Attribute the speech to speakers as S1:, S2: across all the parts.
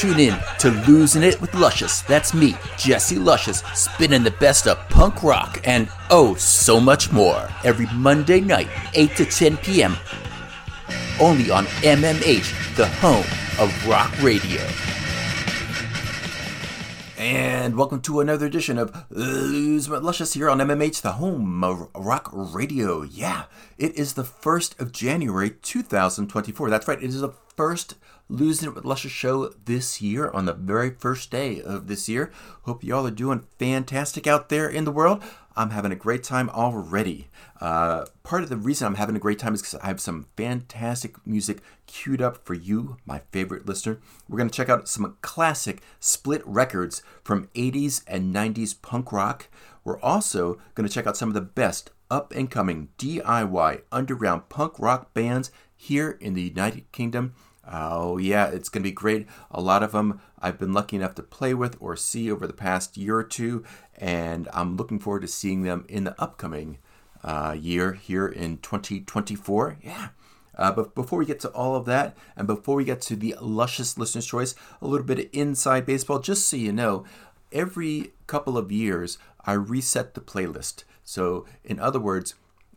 S1: Tune in to Losing It with Luscious. That's me, Jesse Luscious, spinning the best of punk rock and oh, so much more every Monday night, 8 to 10 p.m. Only on MMH, the home of rock radio. And welcome to another edition of Lose Luscious here on MMH, the home of rock radio. Yeah, it is the 1st of January 2024. That's right, it is the first Losing It with Luscious show this year on the very first day of this year. Hope y'all are doing fantastic out there in the world. I'm having a great time already. Uh, part of the reason I'm having a great time is because I have some fantastic music queued up for you, my favorite listener. We're going to check out some classic split records from 80s and 90s punk rock. We're also going to check out some of the best up and coming DIY underground punk rock bands here in the United Kingdom. Oh, yeah, it's going to be great. A lot of them I've been lucky enough to play with or see over the past year or two, and I'm looking forward to seeing them in the upcoming uh, year here in 2024. Yeah. Uh, but before we get to all of that, and before we get to the luscious listener's choice, a little bit of inside baseball, just so you know, every couple of years I reset the playlist. So, in other words,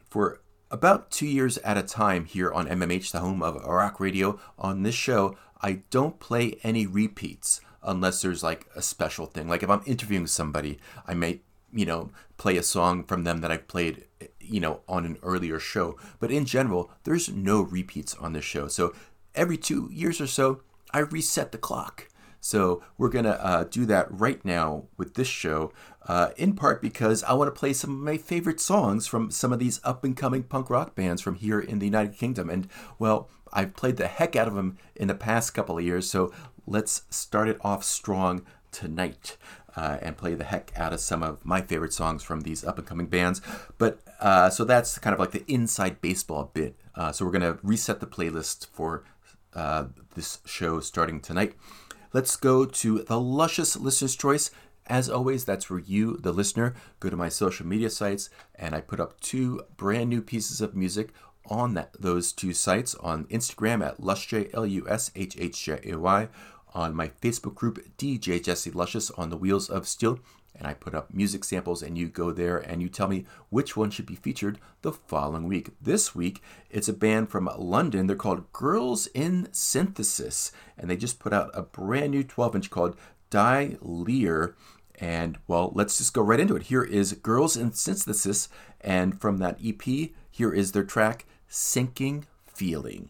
S1: for about two years at a time here on MMH, the home of rock radio. On this show, I don't play any repeats unless there's like a special thing. Like if I'm interviewing somebody, I may, you know, play a song from them that I've played, you know, on an earlier show. But in general, there's no repeats on this show. So every two years or so, I reset the clock. So we're going to uh, do that right now with this show, uh, in part because I want to play some of my favorite songs from some of these up and coming punk rock bands from here in the United Kingdom. And, well, I've played the heck out of them in the past couple of years, so let's start it off strong tonight. Uh, and play the heck out of some of my favorite songs from these up and coming bands. But uh, so that's kind of like the inside baseball bit. Uh, so we're going to reset the playlist for uh, this show starting tonight. Let's go to the luscious listener's choice. As always, that's where you, the listener, go to my social media sites, and I put up two brand new pieces of music on that, those two sites on Instagram at lushjay, L U S H H J A Y, on my Facebook group, DJ Jesse Luscious on the Wheels of Steel, and I put up music samples, and you go there and you tell me which one should be featured the following week. This week, it's a band from London. They're called Girls in Synthesis, and they just put out a brand new 12 inch called Die Lear. And well, let's just go right into it. Here is Girls in Synthesis, and from that EP, here is their track Sinking Feeling.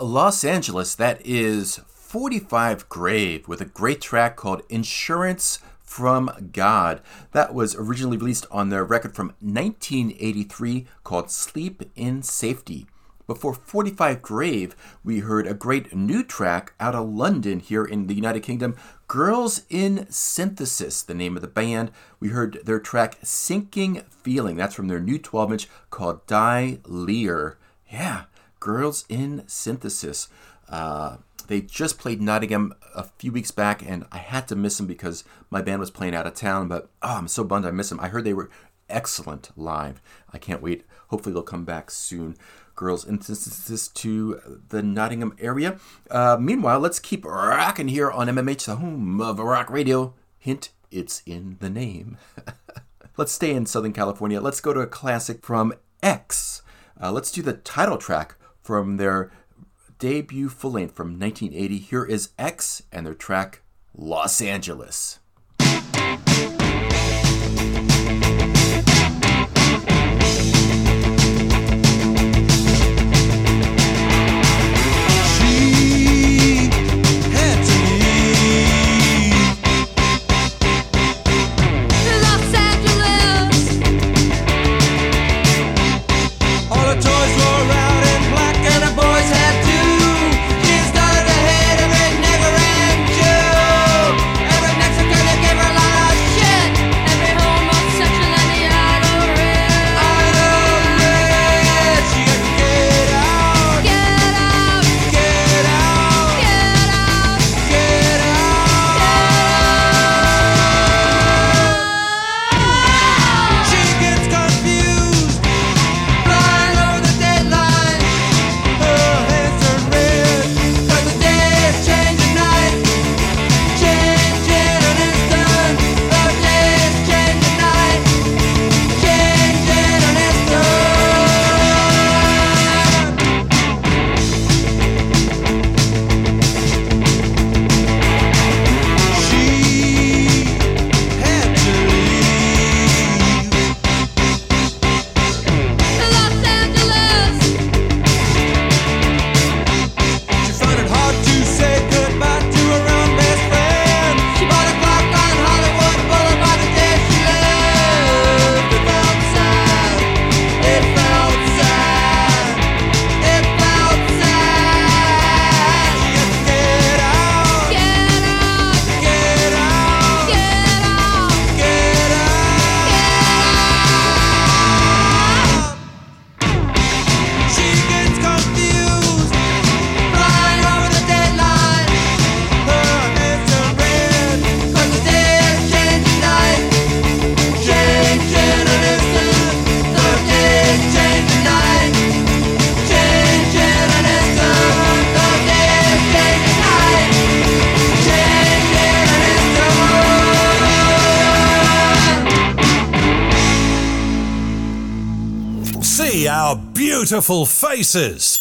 S2: Los Angeles, that is 45 Grave with a great track called Insurance from God. That was originally released on their record from 1983 called Sleep in Safety. Before 45 Grave, we heard a great new track out of London here in the United Kingdom Girls in Synthesis, the name of the band. We heard their track Sinking Feeling. That's from their new 12 inch called Die Lear. Yeah, Girls in Synthesis. Uh, they just played Nottingham a few weeks back, and I had to miss them because my band was playing out of town. But oh, I'm so bummed I missed them. I heard they were excellent live. I can't wait. Hopefully, they'll come back soon girls' in Synthesis to the Nottingham area. Uh, meanwhile, let's keep rocking here on MMH, the home of rock radio. Hint, it's in the name. let's stay in Southern California. Let's go to a classic from X. Uh, let's do the title track from their debut full length from 1980. Here is X and their track Los Angeles.
S3: Beautiful faces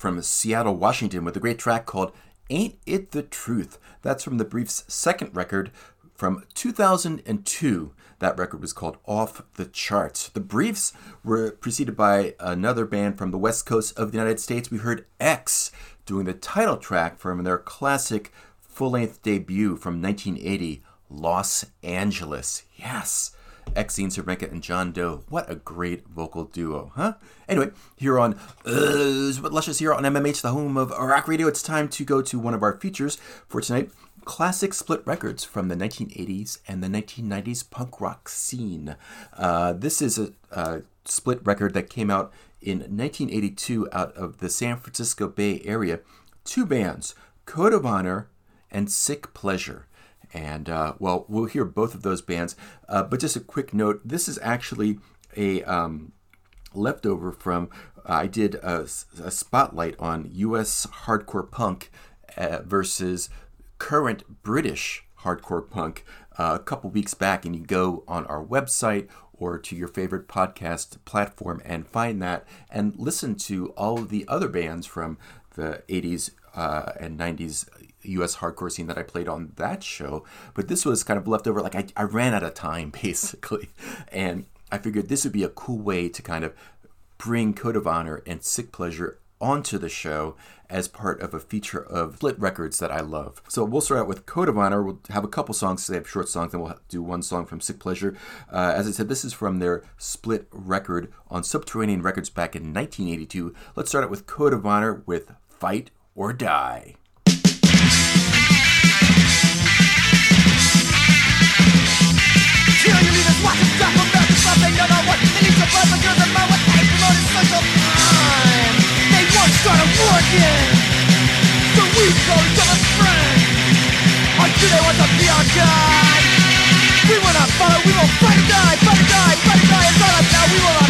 S1: from Seattle, Washington, with a great track called Ain't It the Truth. That's from the Briefs' second record from 2002. That record was called Off the Charts. The Briefs were preceded by another band from the west coast of the United States. We heard X doing the title track from their classic full length debut from 1980, Los Angeles. Yes. Exene Cervenka and John Doe. What a great vocal duo, huh? Anyway, here on uh, Luscious here on MMH, the home of rock radio, it's time to go to one of our features for tonight classic split records from the 1980s and the 1990s punk rock scene. Uh, this is a, a, split record that came out in 1982 out of the San Francisco Bay Area. Two bands, Code of Honor and Sick Pleasure. And uh, well, we'll hear both of those bands. Uh, but just a quick note this is actually a um, leftover from I did a, a, spotlight on US hardcore punk uh, versus current British hardcore punk uh, a couple weeks back. And you go on our website or to your favorite podcast platform and find that and listen to all of the other bands from the 80s uh, and 90s US hardcore scene that I played on that show. But this was kind of leftover. Like I, I ran out of time basically. And I figured this would be a cool way to kind of bring Code of Honor and Sick Pleasure onto the show as part of a feature of split records that I love. So we'll start out with Code of Honor. We'll have a couple songs, they have short songs, then we'll do one song from Sick Pleasure. Uh, as I said, this is from their split record on Subterranean Records back in 1982. Let's start out with Code of Honor with Fight or Die.
S4: We will not follow, we will fight or die, fight or die, fight or die It's all up now, we will not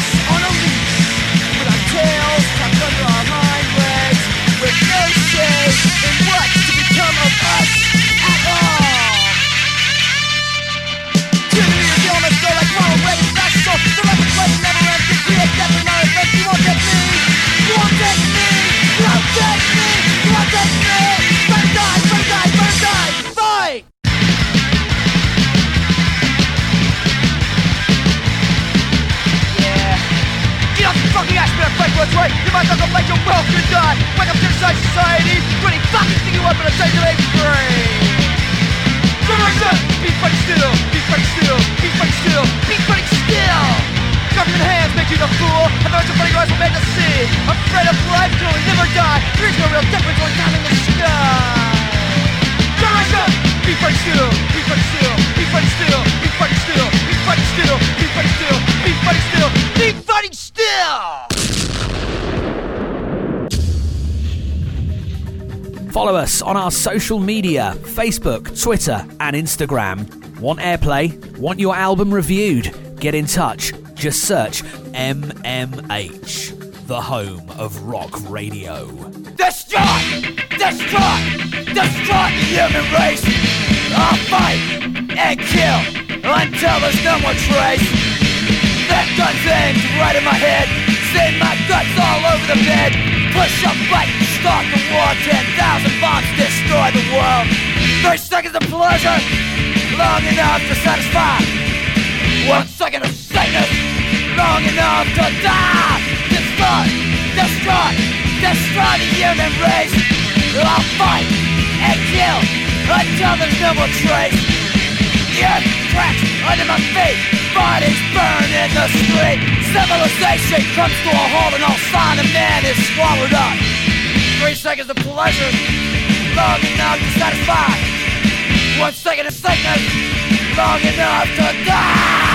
S5: social media Facebook, Twitter, and Instagram. Want airplay? Want your album reviewed? Get in touch. Just search MMH, the home of rock radio.
S4: Destroy! Destroy! Destroy the human race! I'll fight and kill until there's no more trace. That gun's aimed right in my head, send my guts all over the bed. Push up, fight, start the war. Ten thousand bombs destroy the world. Thirty seconds of pleasure, long enough to satisfy. One second of sadness, long enough to die. Destroy, destroy, destroy the human race. I'll fight and kill until there's no more trace. Earth cracks under my feet, bodies burn in the street. Civilization comes to a halt and all sign of man is swallowed up. Three seconds of pleasure, long enough to satisfy. One second of sickness, long enough to die.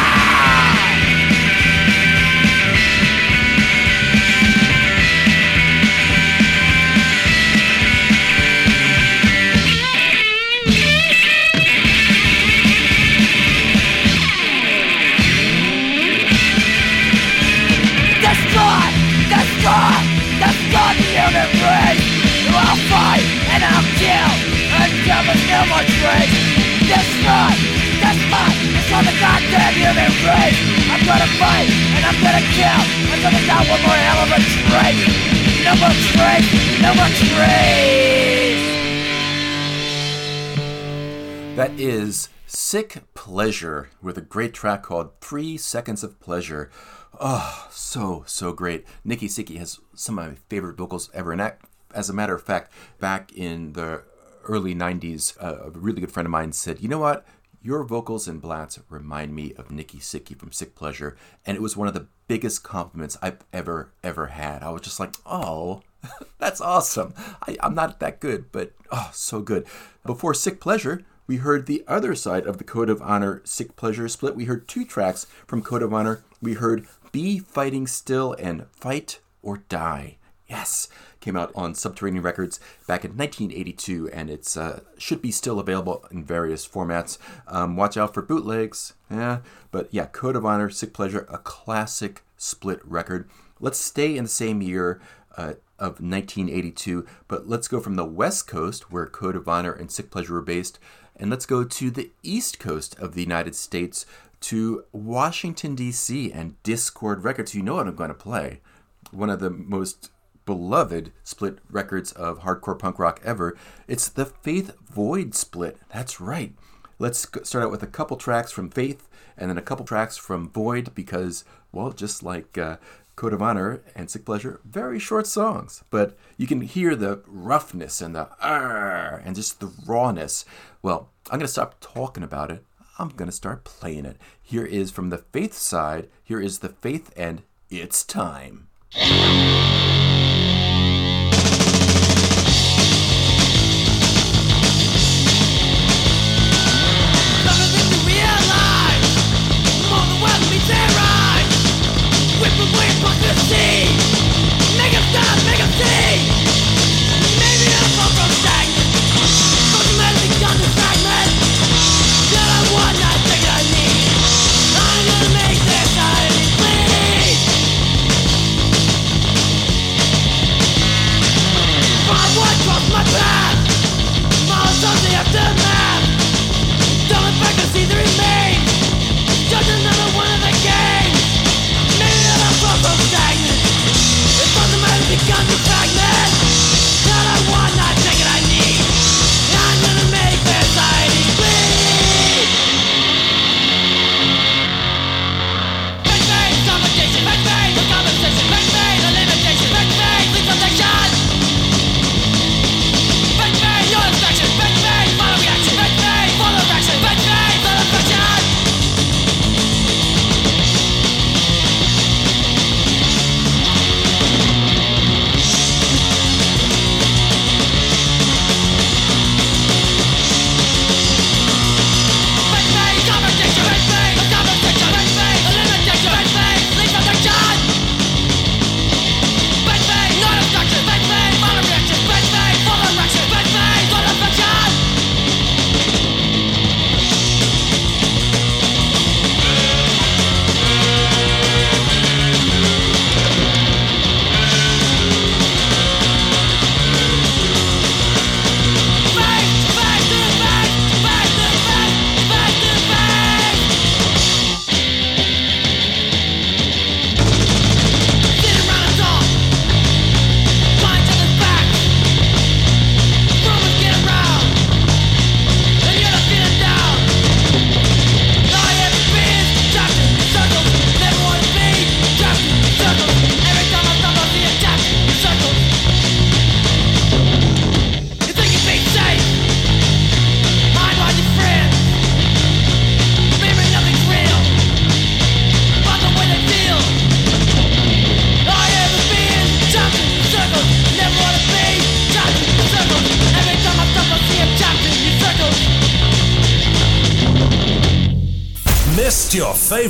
S4: That's human race I'll fight and I'll kill Until there's no more It's the goddamn human race I'm gonna fight and I'm gonna kill. Until there's not one more of No more no more
S1: That is Sick Pleasure with a great track called Three Seconds of Pleasure. Oh, so, so great. Nikki Sickie has some of my favorite vocals ever. And as a matter of fact, back in the early 90s, uh, a really good friend of mine said, You know what? Your vocals and Blatz remind me of Nikki Sickie from Sick Pleasure. And it was one of the biggest compliments I've ever, ever had. I was just like, Oh, that's awesome. I, I'm not that good, but oh, so good. Before Sick Pleasure, we heard the other side of the Code of Honor Sick Pleasure split. We heard two tracks from Code of Honor. We heard Be Fighting Still and Fight or Die. Yes, came out on Subterranean Records back in 1982, and it's uh, should be still available in various formats. Um, watch out for bootlegs. Yeah, but yeah, Code of Honor, Sick Pleasure, a classic split record. Let's stay in the same year. Uh, of 1982, but let's go from the West Coast, where Code of Honor and Sick Pleasure were based, and let's go to the East Coast of the United States to Washington, D.C. and Dischord Records. You know what I'm going to play. One of the most beloved split records of hardcore punk rock ever. It's the Faith Void split. That's right. Let's start out with a couple tracks from Faith and then a couple tracks from Void because, well, just like uh, Code of Honor and Sick Pleasure, very short songs, but you can hear the roughness and the and just the rawness. Well, I'm going to stop talking about it. I'm going to start playing it. Here is from the Faith side, here is the Faith and It's Time.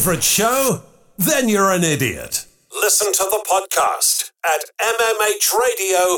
S4: Your
S6: favorite show? Then you're an idiot. Listen to the podcast at mmhradio.co.uk.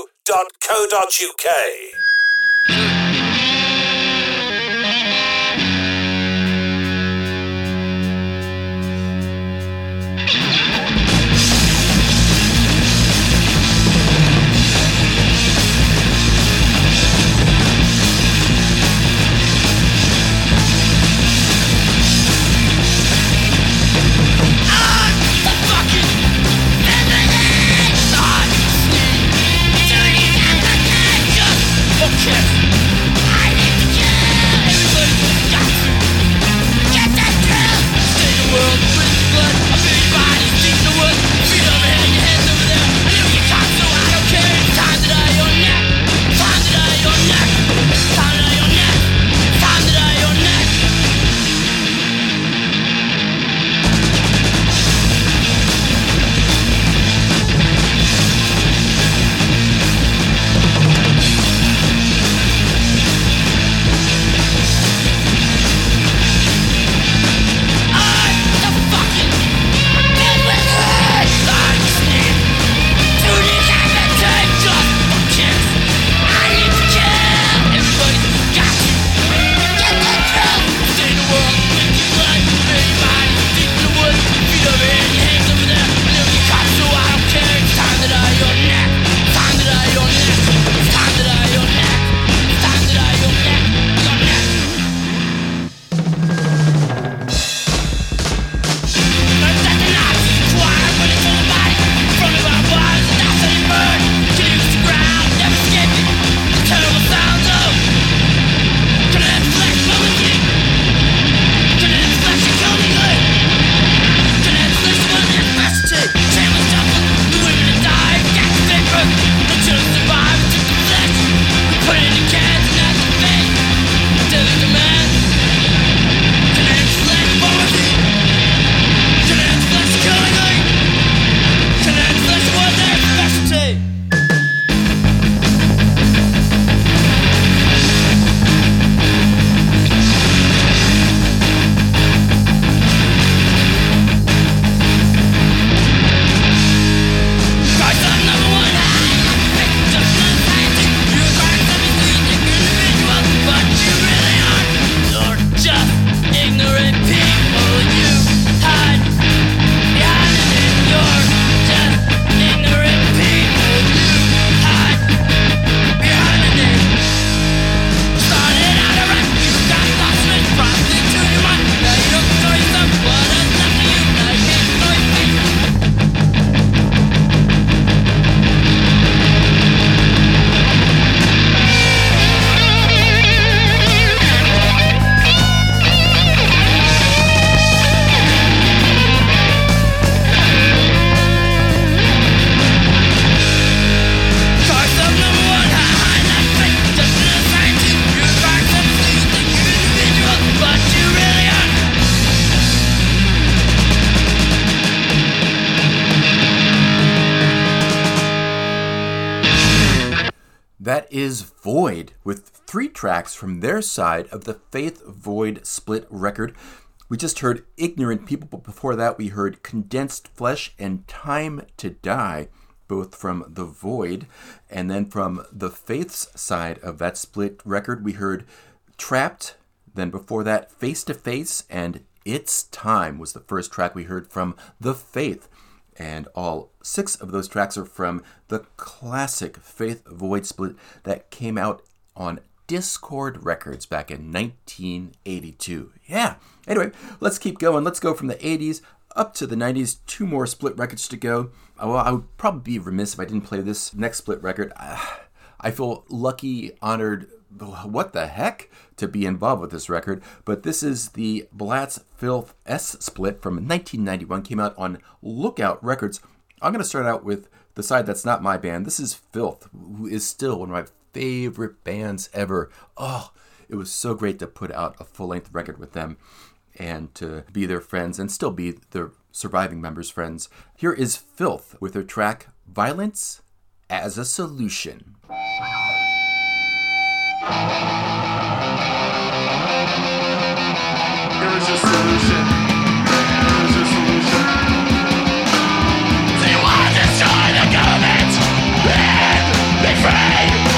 S1: from their side of the Faith Void split record. We just heard Ignorant People, but before that we heard Condensed Flesh and Time to Die, both from The Void. And then from the Faith's side of that split record, we heard Trapped. Then before that, Face to Face and It's Time was the first track we heard from The Faith and all six of those tracks are from the classic Faith Void split that came out on Dischord Records back in 1982. Yeah. Anyway, let's keep going. Let's go from the 80s up to the 90s. Two more split records to go. Uh, well, I would probably be remiss if I didn't play this next split record. Ah, I feel lucky, honored, what the heck to be involved with this record. But this is the Blatz Filth S split from 1991, came out on Lookout Records. I'm going to start out with the side that's not my band. This is Filth, who is still one of my favorite bands ever. Oh, it was so great to put out a full length record with them and to be their friends and still be their surviving members' friends. Here is Filth with their track Violence as a Solution.
S7: There is a solution.
S8: Destroy the government and be free?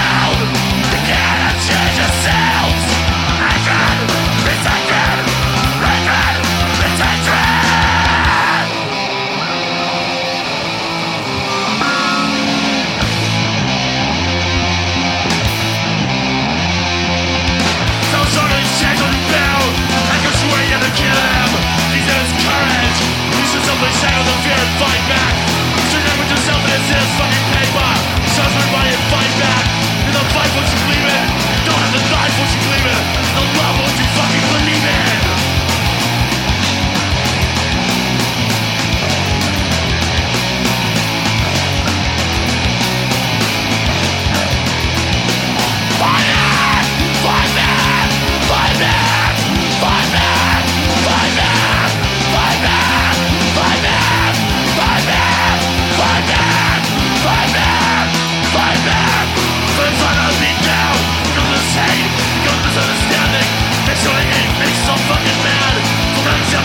S9: and fight back. Up with and fucking and fight back. Fight what you believe in. Don't have the die what you believe in. They'll love what you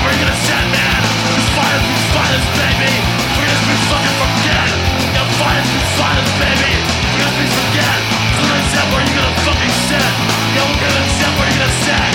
S9: We're gonna send man baby. We gotta be fucking forget. Baby. We
S10: gotta be forget. So where you
S4: gonna fucking sit Yeah, we're gonna accept where you gonna sit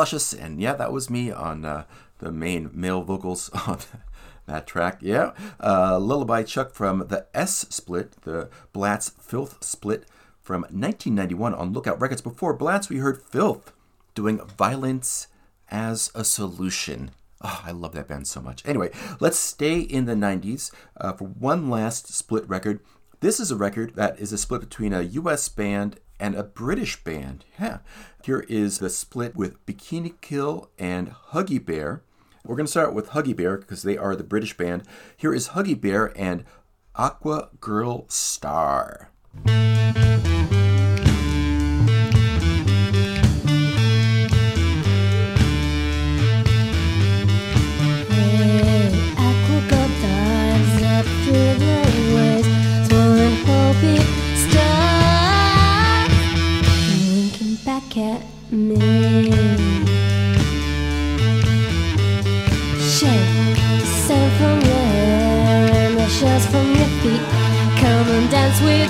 S4: Luscious, and yeah, that was me on uh, the main male vocals on that track. Yeah, uh, Lullaby Chuck from the S Split, the Blatz Filth Split from 1991 on Lookout Records. Before Blatz, we heard Filth doing Violence as a Solution. Oh, I love that band so much. Anyway, let's stay in the 90s uh, for one last split record. This is a record that is a split between a US band and a British band. Yeah. Here is the split with Bikini Kill and Huggy Bear. We're going to start with Huggy Bear because they are the British band. Here is Huggy Bear and Aqua Girl Star.
S11: me. Shake sand from your hair and ashes from your feet. Come and dance with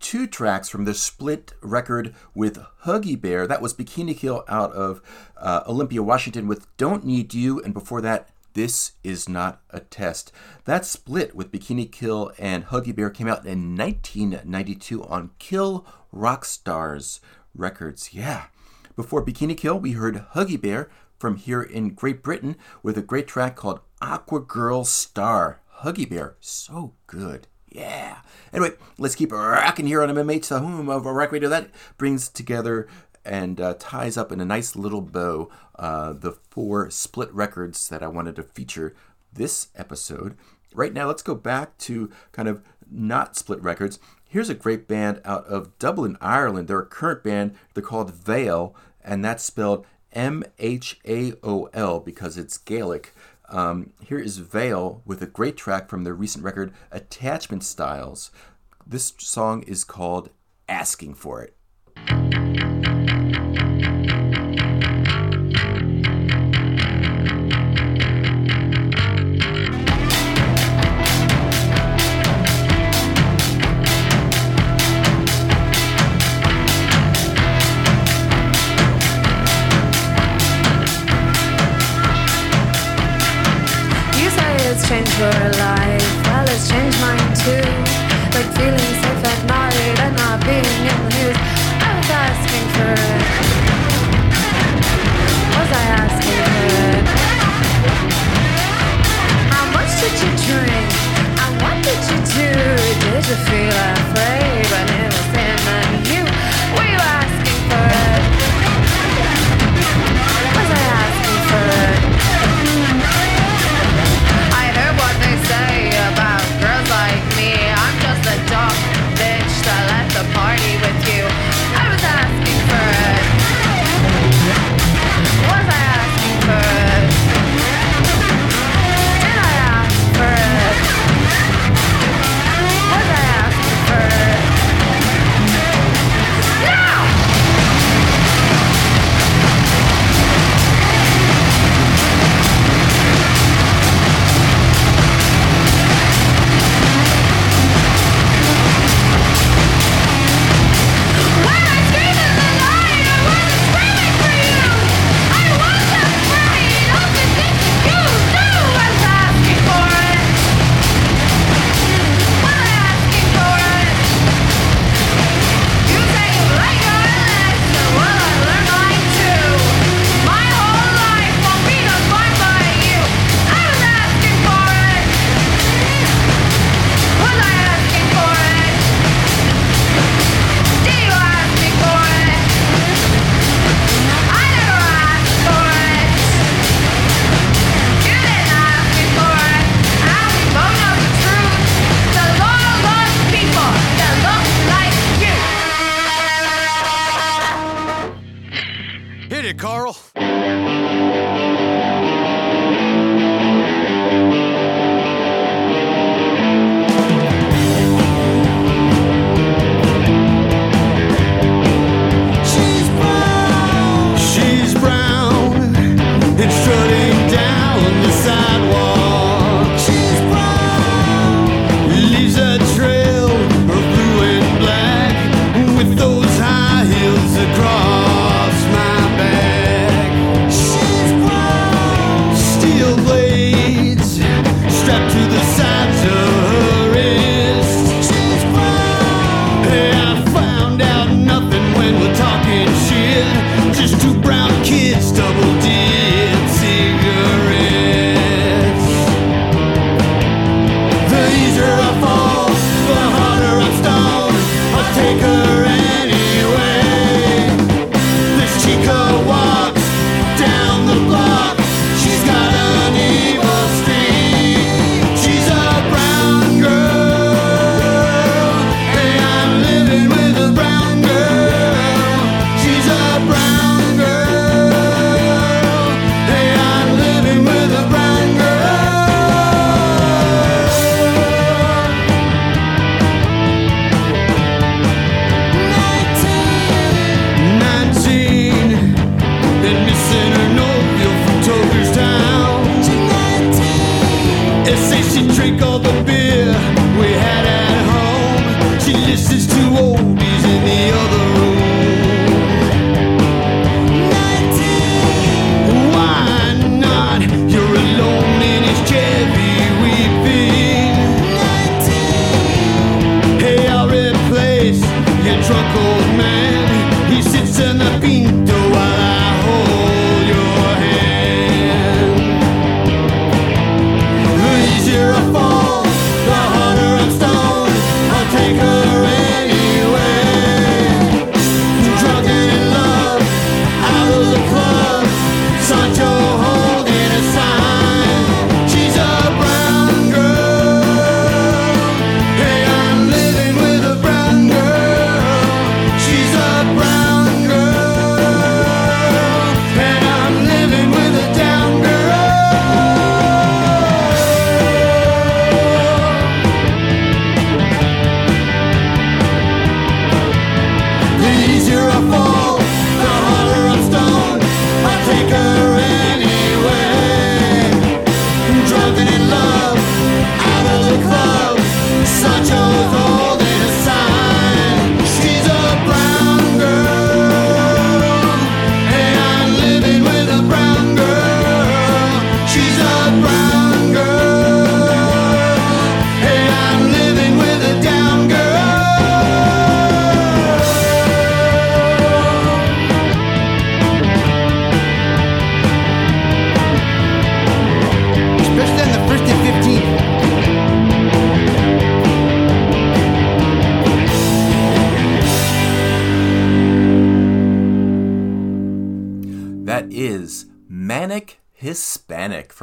S1: Two tracks from the split record with Huggy Bear. That was Bikini Kill out of uh, Olympia, Washington with Don't Need You, and before that, This Is Not a Test. That split with Bikini Kill and Huggy Bear came out in 1992 on Kill Rock Stars Records. Yeah. Before Bikini Kill, we heard Huggy Bear from here in Great Britain with a great track called Aqua Girl Star. Huggy Bear, so good. Yeah. Anyway, let's keep rocking here on MMH, the home of rock radio. That brings together and uh, ties up in a nice little bow uh, the four split records that I wanted to feature this episode. Right now, let's go back to kind of not split records. Here's a great band out of Dublin, Ireland. They're a current band. They're called Vale, and that's spelled M H A O L because it's Gaelic. Um, here is Vale with a great track from their recent record, Attachment Styles. This song is called Asking for It.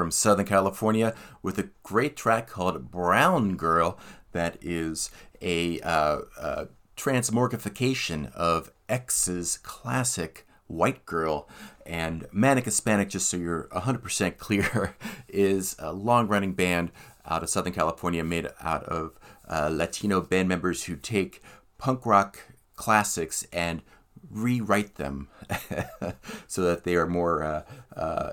S1: From Southern California with a great track called Brown Girl that is a uh, uh, transmorgification of X's classic White Girl. And Manic Hispanic, just so you're 100% clear, is a long running band out of Southern California made out of uh, Latino band members who take punk rock classics and rewrite them so that they are more uh, uh,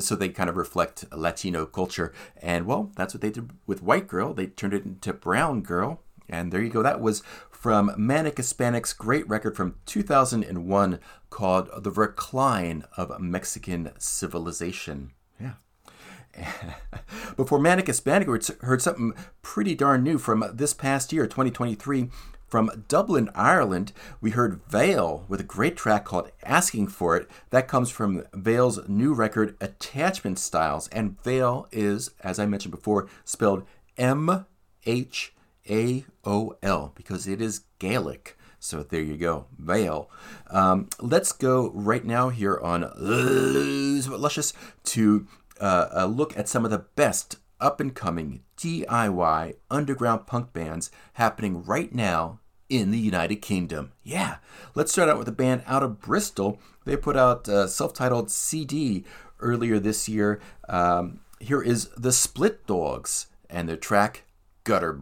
S1: so they kind of reflect Latino culture. And well, that's what they did with White Girl. They turned it into Brown Girl. And there you go. That was from Manic Hispanic's great record from 2001 called The Recline of Mexican Civilization. Yeah. Before Manic Hispanic, we heard something pretty darn new from this past year, 2023. From Dublin, Ireland, we heard Vale with a great track called Asking for It. That comes from Vale's new record, Attachment Styles. And Vale is, as I mentioned before, spelled M H A O L because it is Gaelic. So there you go, Vale. Um, let's go right now here on Luscious to uh, a look at some of the best up and coming DIY underground punk bands happening right now in the United Kingdom. Yeah, let's start out with a band out of Bristol. They put out a self titled CD earlier this year. Um, here is the Split Dogs and their track Gutter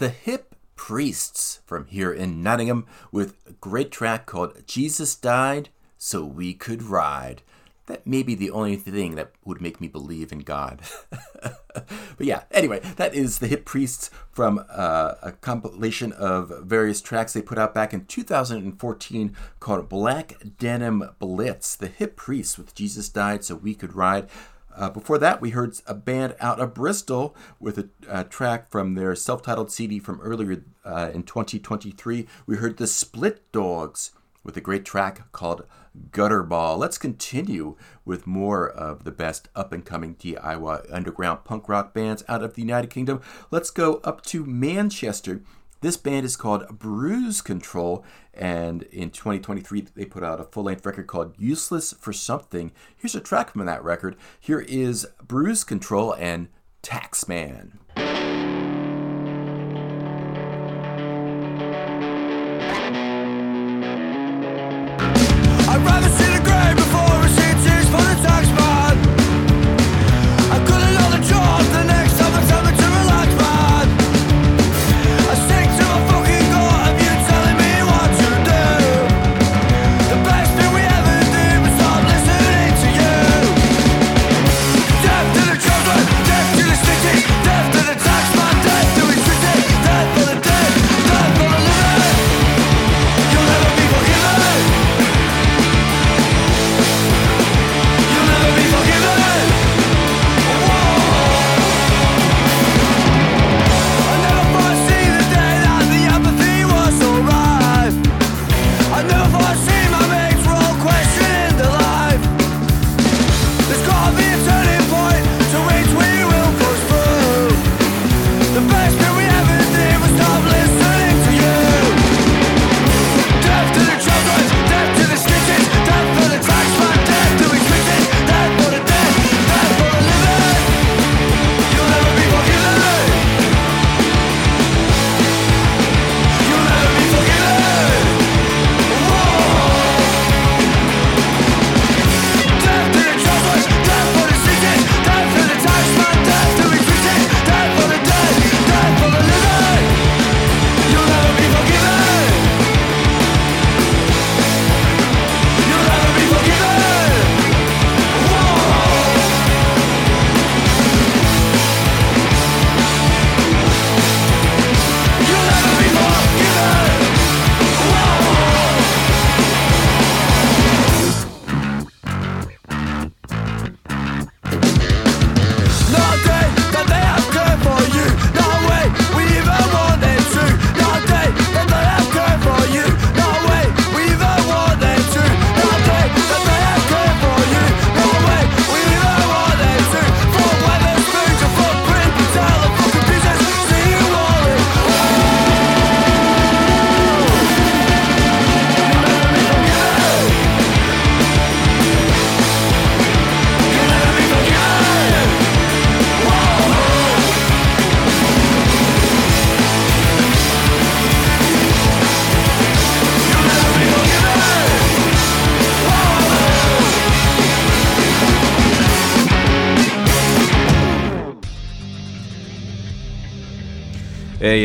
S12: the Hip Priests from here in Nottingham with a great track called Jesus Died So We Could Ride. That may be the only thing that would make me believe in God. but yeah, anyway, that is the Hip Priests from uh, a compilation of various tracks they put out back in 2014 called Black Denim Blitz. The Hip Priests with Jesus Died So We Could Ride. Uh, before that, we heard a band out of Bristol with a, a track from their self titled CD from earlier uh, in 2023. We heard the Split Dogs with a great track called Gutter Ball. Let's continue with more of the best up and coming DIY underground punk rock bands out of the United Kingdom. Let's go up to Manchester. This band is called Bruise Control, and in 2023 they put out a full length record called Useless for Something. Here's a track from that record. Here is Bruise Control and Taxman.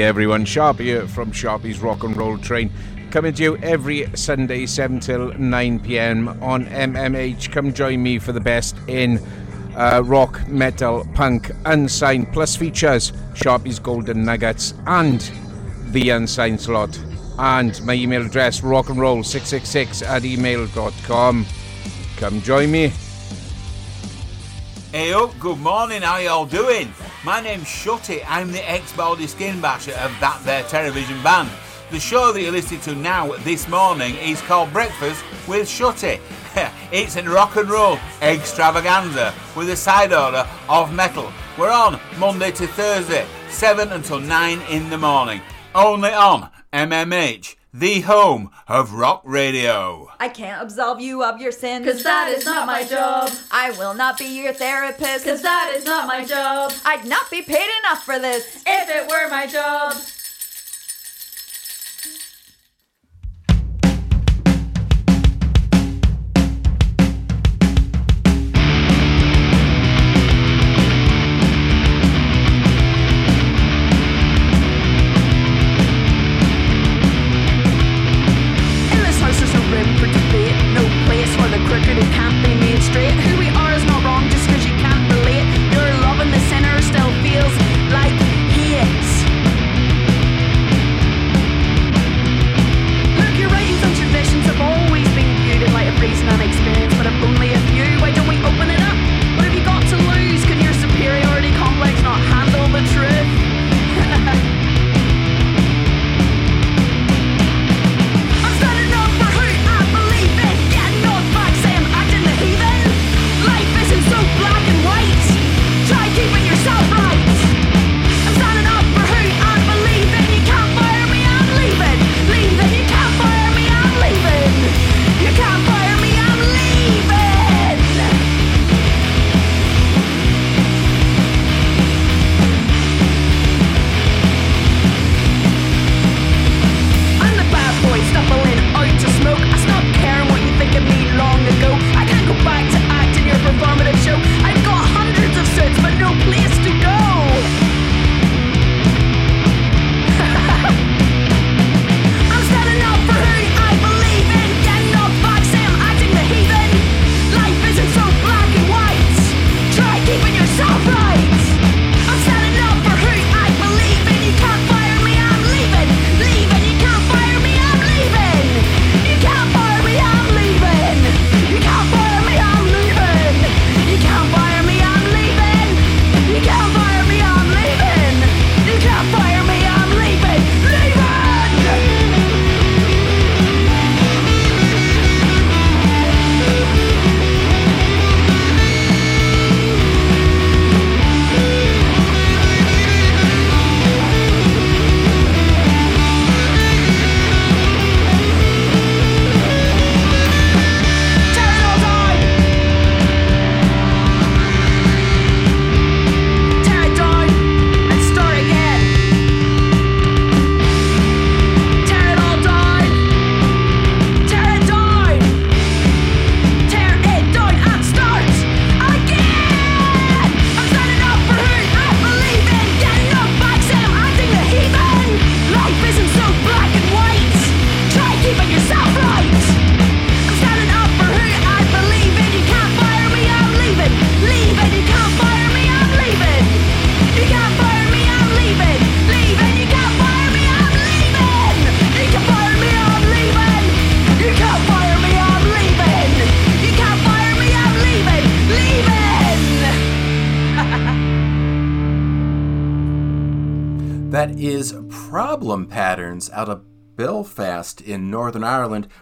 S13: Everyone, Sharp here from Sharpie's Rock and Roll Train. Coming to you every Sunday, 7 till 9 pm on MMH. Come join me for the best in uh, rock, metal, punk, unsigned, plus features Sharpie's Golden Nuggets and the unsigned slot. And my email address rockandroll666 at email.com. Come join me.
S14: Hey up, good morning, how y'all doing? My name's Shutty, I'm the ex-Baldy Skin Basher of That There Television Band. The show that you're listening to now this morning is called Breakfast with Shutty. it's a rock and roll extravaganza with a side order of metal. We're on Monday to Thursday, 7 until 9 in the morning. Only on MMH, the home of rock radio.
S15: I can't absolve you of your sins.
S16: Cause that is not my job.
S15: I will not be your therapist.
S16: Cause that is not my job.
S15: I'd not be paid enough for this.
S16: If it were my job.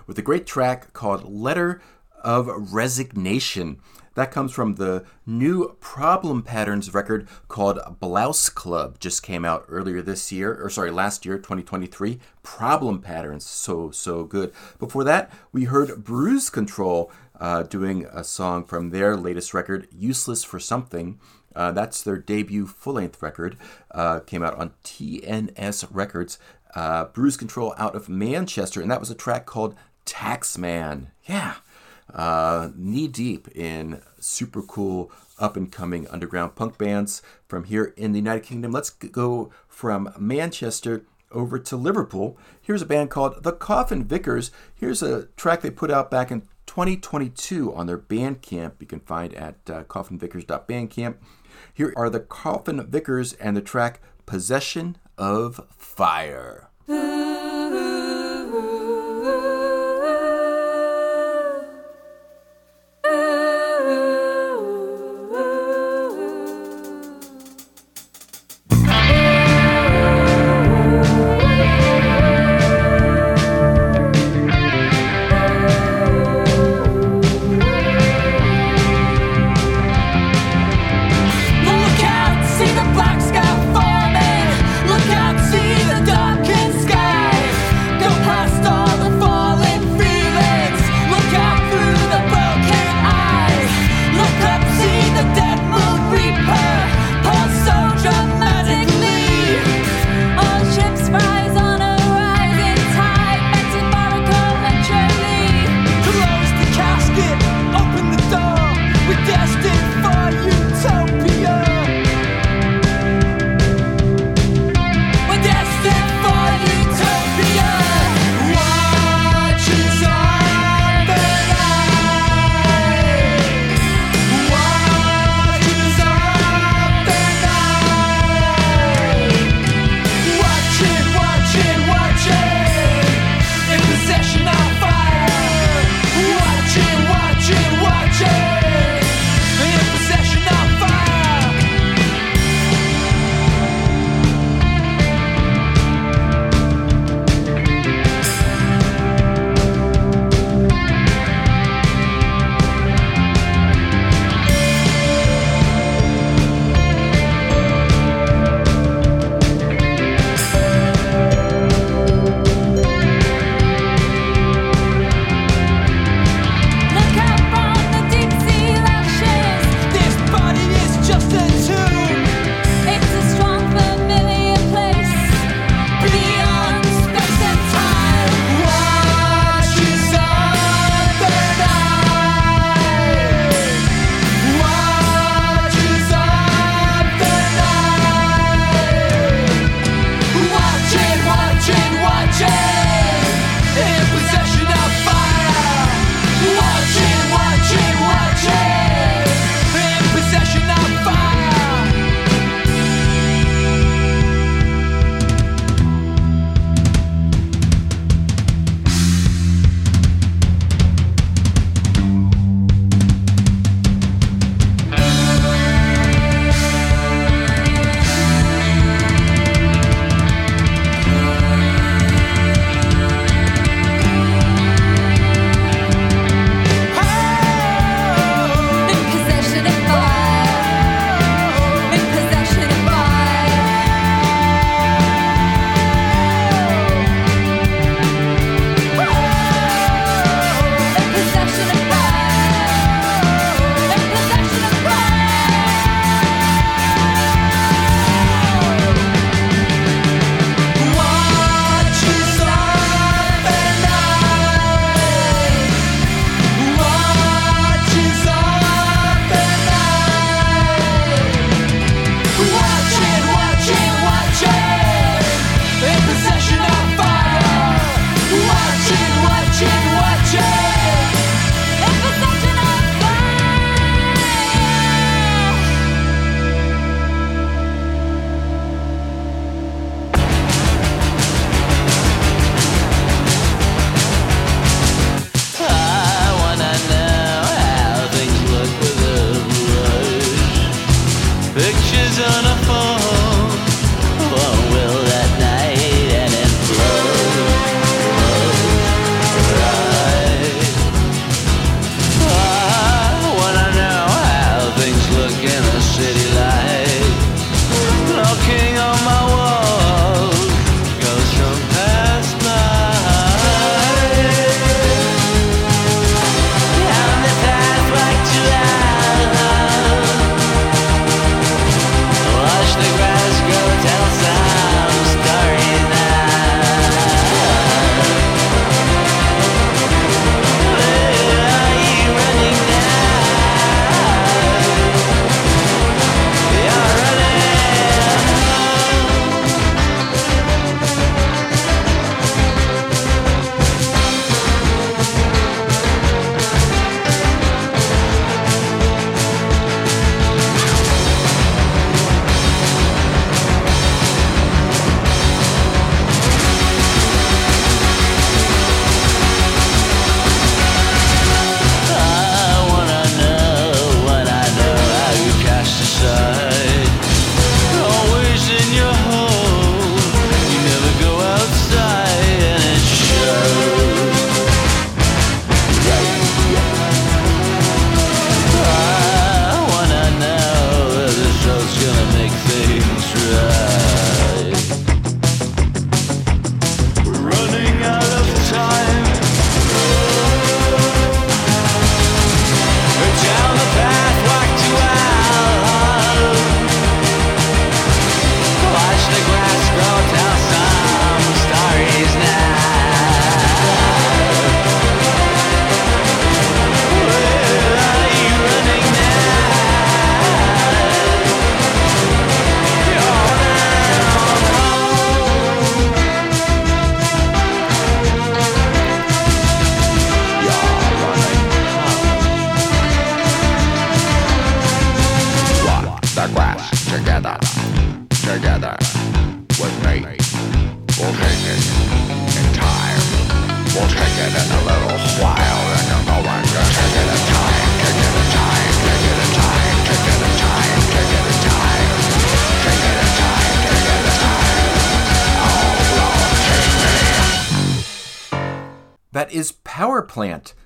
S1: With a great track called Letter of Resignation. That comes from the new Problem Patterns record called Blouse Club. Just came out earlier this year, or sorry, last year, 2023. Problem Patterns, so, so good. Before that, we heard Bruise Control uh, doing a song from their latest record, Useless for Something. Uh, that's their debut full length record. Uh, came out on TNS Records. Uh, Bruise Control out of Manchester, and that was a track called Taxman. Yeah. Uh, knee deep in super cool up and coming underground punk bands from here in the United Kingdom. Let's go from Manchester over to Liverpool. Here's a band called The Coughin Vicars. Here's a track they put out back in 2022 on their Bandcamp. You can find at uh, coughinvicars.bandcamp. Here are the Coughin Vicars and the track Possession of Fire.
S16: Look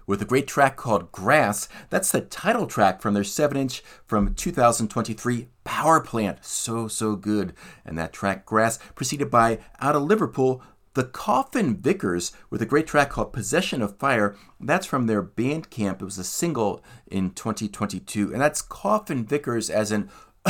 S17: with a
S1: great track called Grass. That's the title track from their 7 inch from 2023 Powerplant. So, so good. And that track Grass, preceded by out of Liverpool, the Coughin Vicars with a great track called Possession of Fire. That's from their Bandcamp. It was a single in 2022. And that's Coughin Vicars as in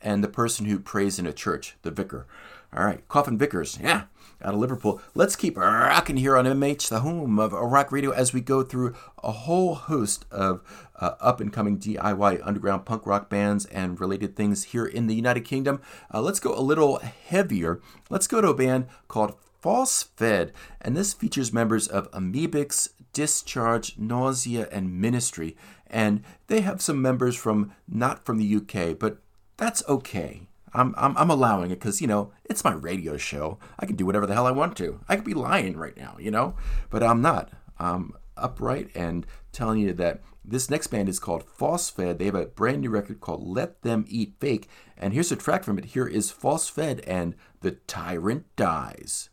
S1: and the person who prays in a church, the vicar. All right, Coughin Vicars, yeah, out of Liverpool. Let's keep rocking here on MH, the home of rock radio, as we go through a whole host of uh, up and coming DIY underground punk rock bands and related things here in the United Kingdom. Uh, let's go a little heavier. Let's go to a band called False Fed, and this features members of Amebix, Discharge, Nausea, and Ministry. And they have some members from not from the UK, but that's okay. I'm, I'm, I'm allowing it because, you know, it's my radio show. I can do whatever the hell I want to. I could be lying right now, you know, but I'm not. I'm upright and telling you that this next band is called False Fed. They have a brand new record called Let Them Eat Fake. And here's a track from it. Here is False Fed and The Tyrant Dies.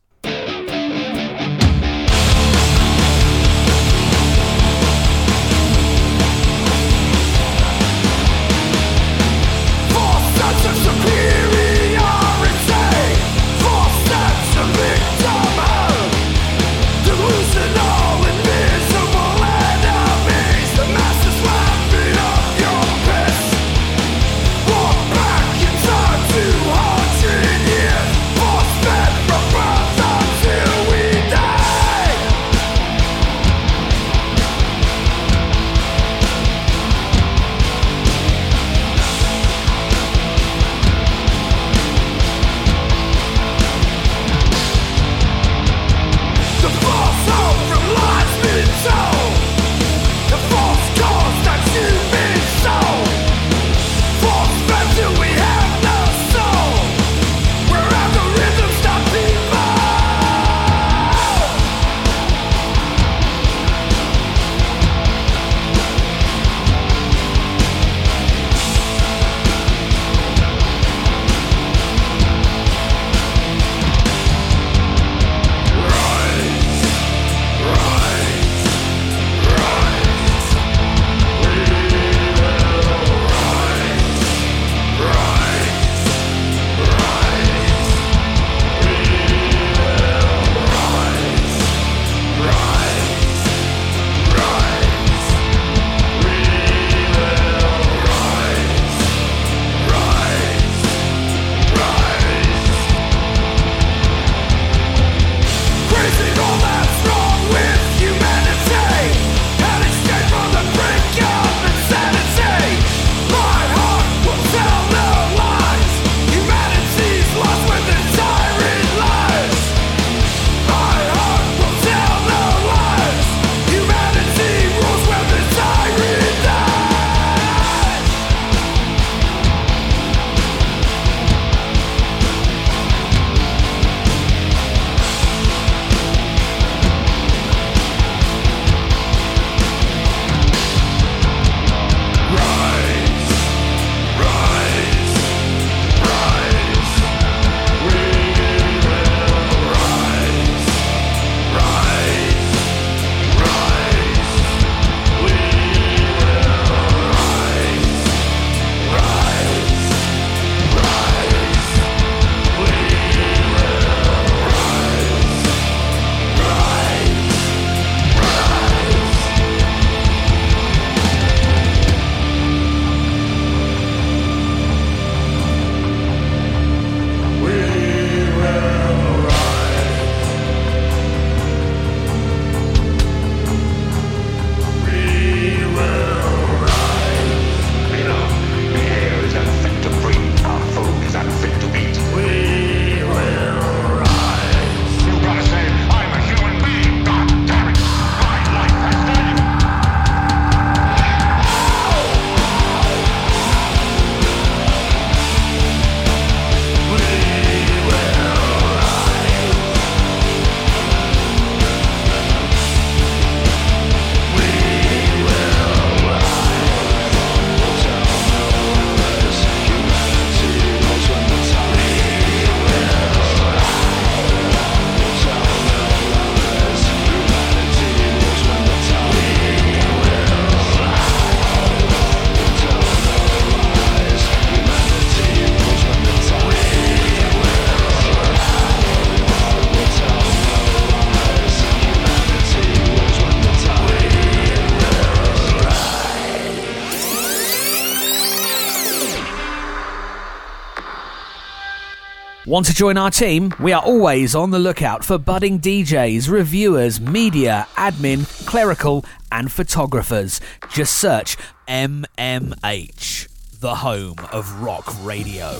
S18: Want to join our team? We are always on the lookout for budding DJs, reviewers, media, admin, clerical, and photographers. Just search MMH, the home of rock radio.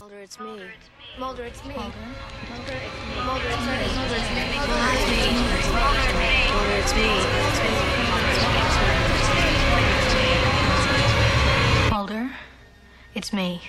S19: Mulder, it's me. Mulder, it's me. Mulder, it's me. Mulder, it's me.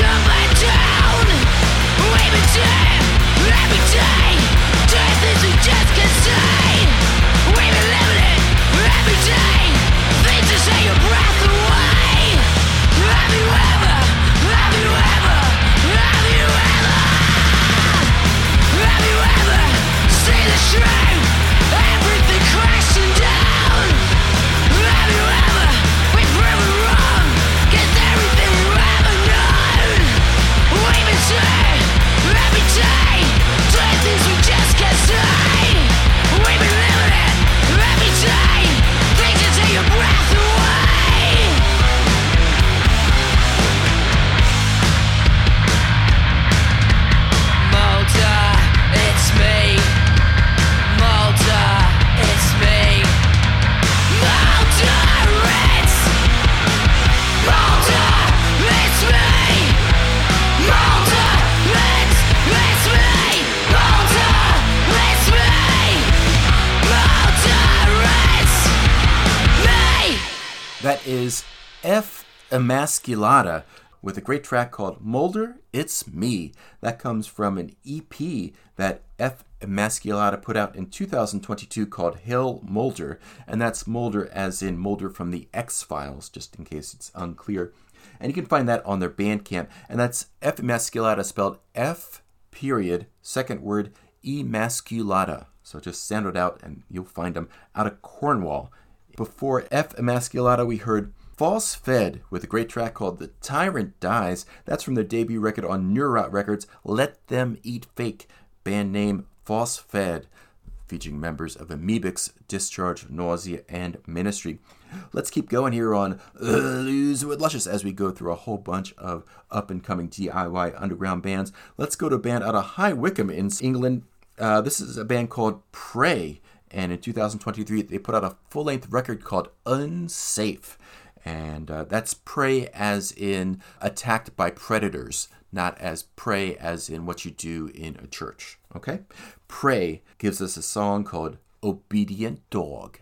S8: Come down? Been dead every day.
S1: Emasculata with a great track called Mulder, It's Me. That comes from an EP that F Emasculata put out in 2022 called Hill Mulder, and that's Mulder as in Mulder from the X Files, just in case it's unclear. And you can find that on their Bandcamp, and that's F Emasculata spelled F period, second word, Emasculata. So just sound it out and you'll find them out of Cornwall. Before F Emasculata, we heard False Fed with a great track called The Tyrant Dies. That's from their debut record on Neurot Records, Let Them Eat Fake, band name False Fed, featuring members of Amebix, Discharge, Nausea, and Ministry. Let's keep going here on uh, Lose with Luscious as we go through a whole bunch of up and coming DIY underground bands. Let's go to a band out of High Wycombe in England. Uh, this is a band called Prey, and in 2023 they put out a full length record called Unsafe. And uh, that's prey as in attacked by predators, not as prey as in what you do in a church. Okay? Prey gives us a song called Obedient Dog.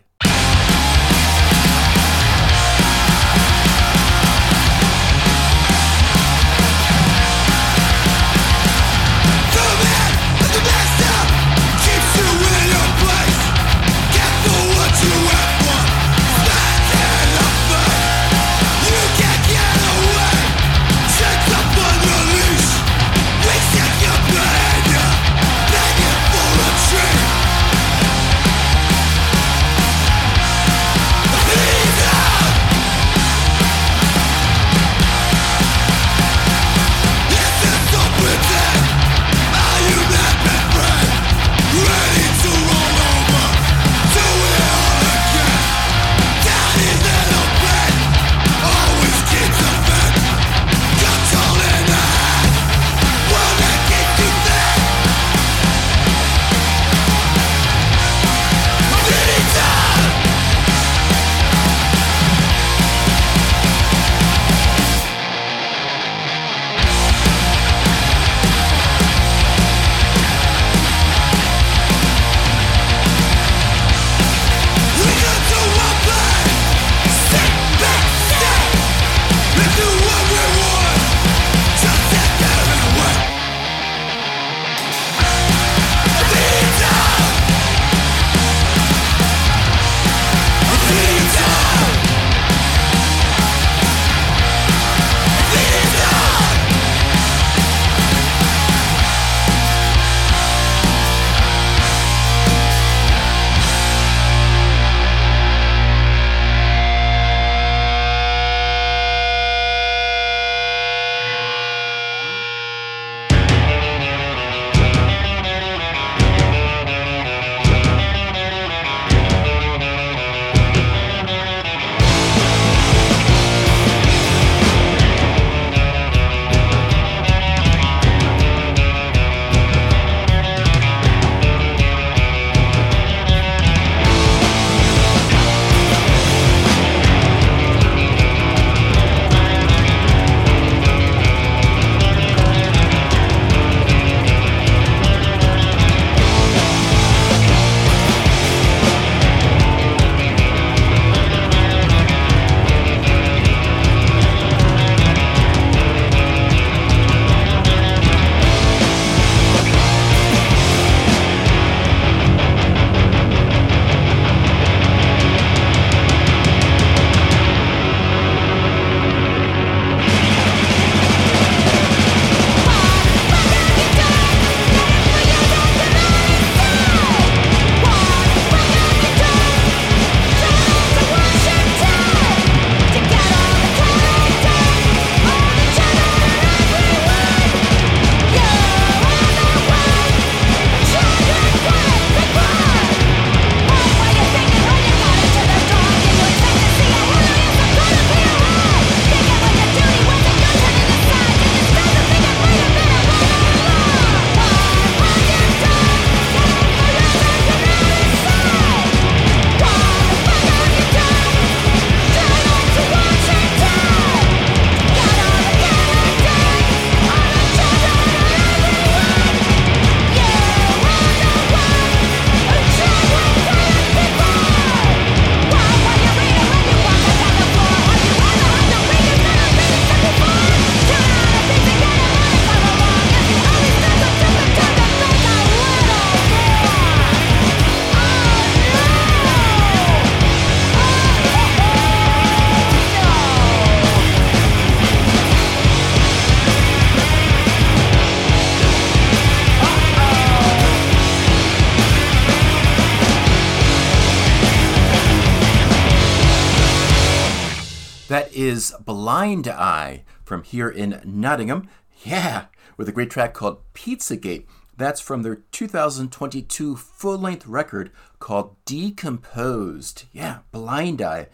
S1: Is Blind Eye from here in Nottingham. Yeah, with a great track called Pizzagate. That's from their 2022 full length record called Decomposed. Yeah, Blind Eye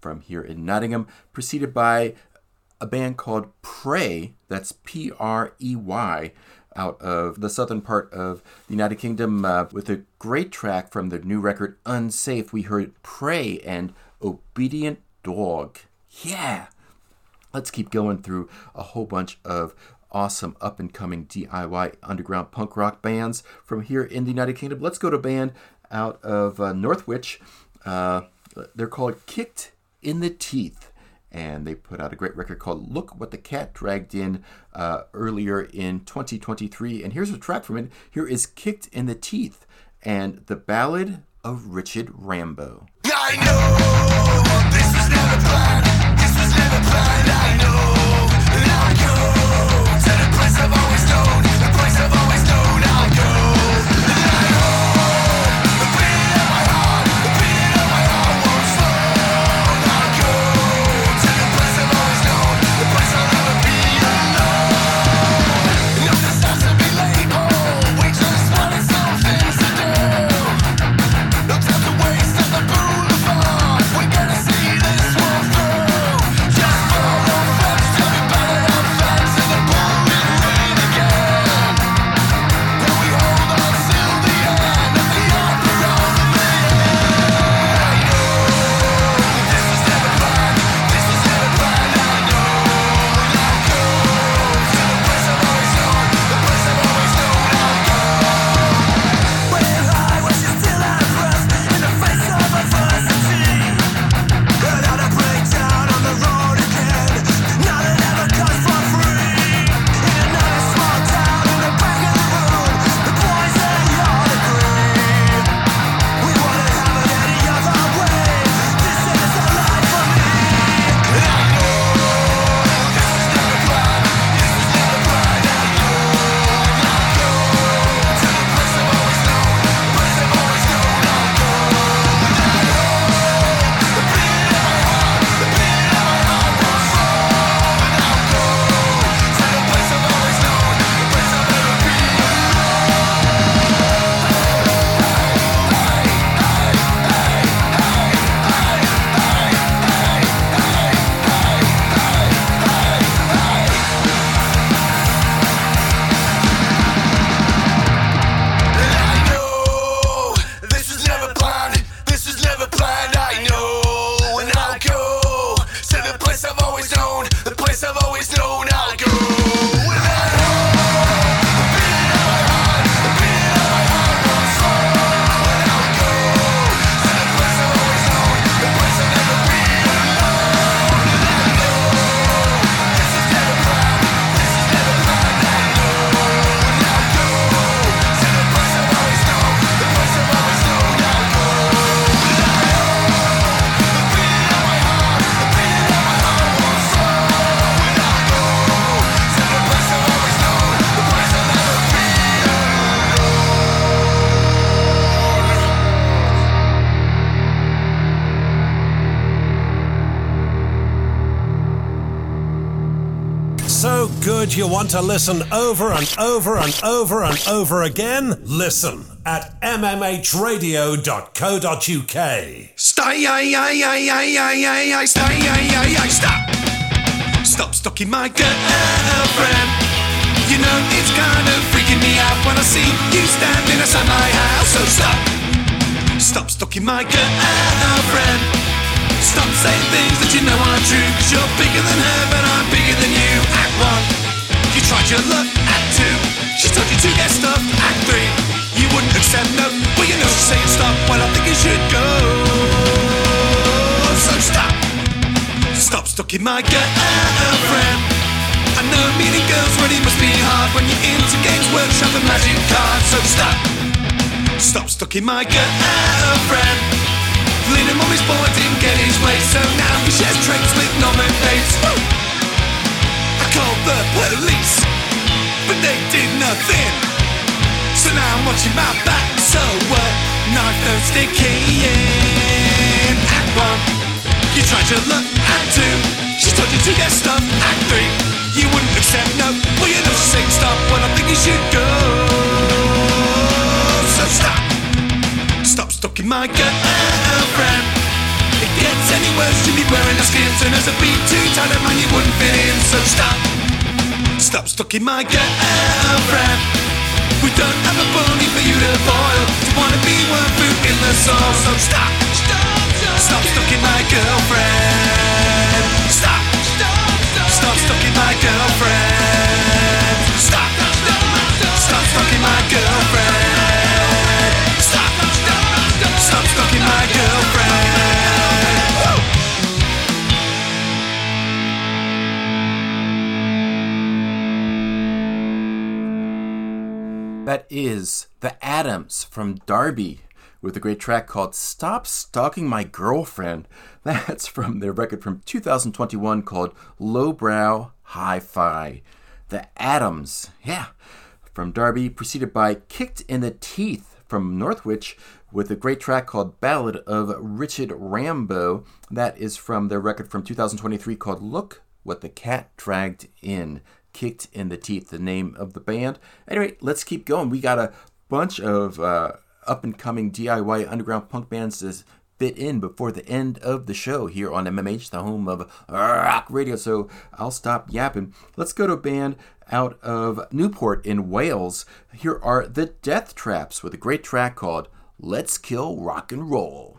S1: from here in Nottingham, preceded by a band called Prey. That's P R E Y. Out of the southern part of the United Kingdom, uh, with a great track from their new record Unsafe. We heard Prey and Obedient Dog. Yeah, let's keep going through a whole bunch of awesome up and coming DIY underground punk rock bands from here in the United Kingdom. Let's go to a band out of uh, Northwich. Uh, they're called Kicked in the Teeth. And they put out a great record called Look What the Cat Dragged In uh, earlier in 2023. And here's a track from it. Here is Kicked in the Teeth and the Ballad of Richard Rambo
S6: find. Want to listen over and over and over and over again? Listen at mmhradio.co.uk.
S12: Stay, ay, ay, ay, ay, ay, ay, ay, stay, ay, ay, ay, stop. Stop stalking my girlfriend. You know it's kind of freaking me out when I see you standing outside my house. So stop. Stop stalking my girlfriend. Stop saying things that you know aren't true. Cause you're bigger than her, but I'm bigger than you. Act one. You tried your luck. Act two. She told you to get stuff. Act three. You wouldn't accept no. Well, you know she's saying stop. Well, I think you should go. So stop. Stop stalking my girlfriend. I know meeting girls really must be hard when you're into Games Workshop and magic cards. So stop. Stop stalking my girlfriend. Little mommy's boy didn't get his way, so now he shares traits with normal mates. Woo! I called the police, but they did nothing. So now I'm watching my back, so what? Knife don't stick in. Act one, you tried to look. Act two, she told you to get stuff. Act three, you wouldn't accept no. Well, you know she's saying stop, but I think you should go. So stop, stop stalking my girlfriend. It gets any worse to be wearing a skin tone as a beat too tight, man, you wouldn't fit in. So stop, stop stalking my girlfriend. We don't have a bony for you to boil. To wanna be worm food in the soil. So stop, stop, stop stalking my girlfriend. Stop, stop, stop stalking my girlfriend. Stop, stop stalking my girlfriend.
S1: That is The Atoms from Derby with a great track called Stop Stalking My Girlfriend. That's from their record from 2021 called Lowbrow Hi Fi. The Atoms, yeah, from Derby, preceded by Kicked in the Teeth from Northwich with a great track called Ballad of Richard Rambo. That is from their record from 2023 called Look What the Cat Dragged In. Kicked in the Teeth, the name of the band. Anyway, let's keep going. We got a bunch of uh, up and coming DIY underground punk bands to fit in before the end of the show here on MMH, the home of rock radio. So I'll stop yapping. Let's go to a band out of Newport in Wales. Here are the Deathtraps with a great track called Let's Kill
S8: Rock and Roll.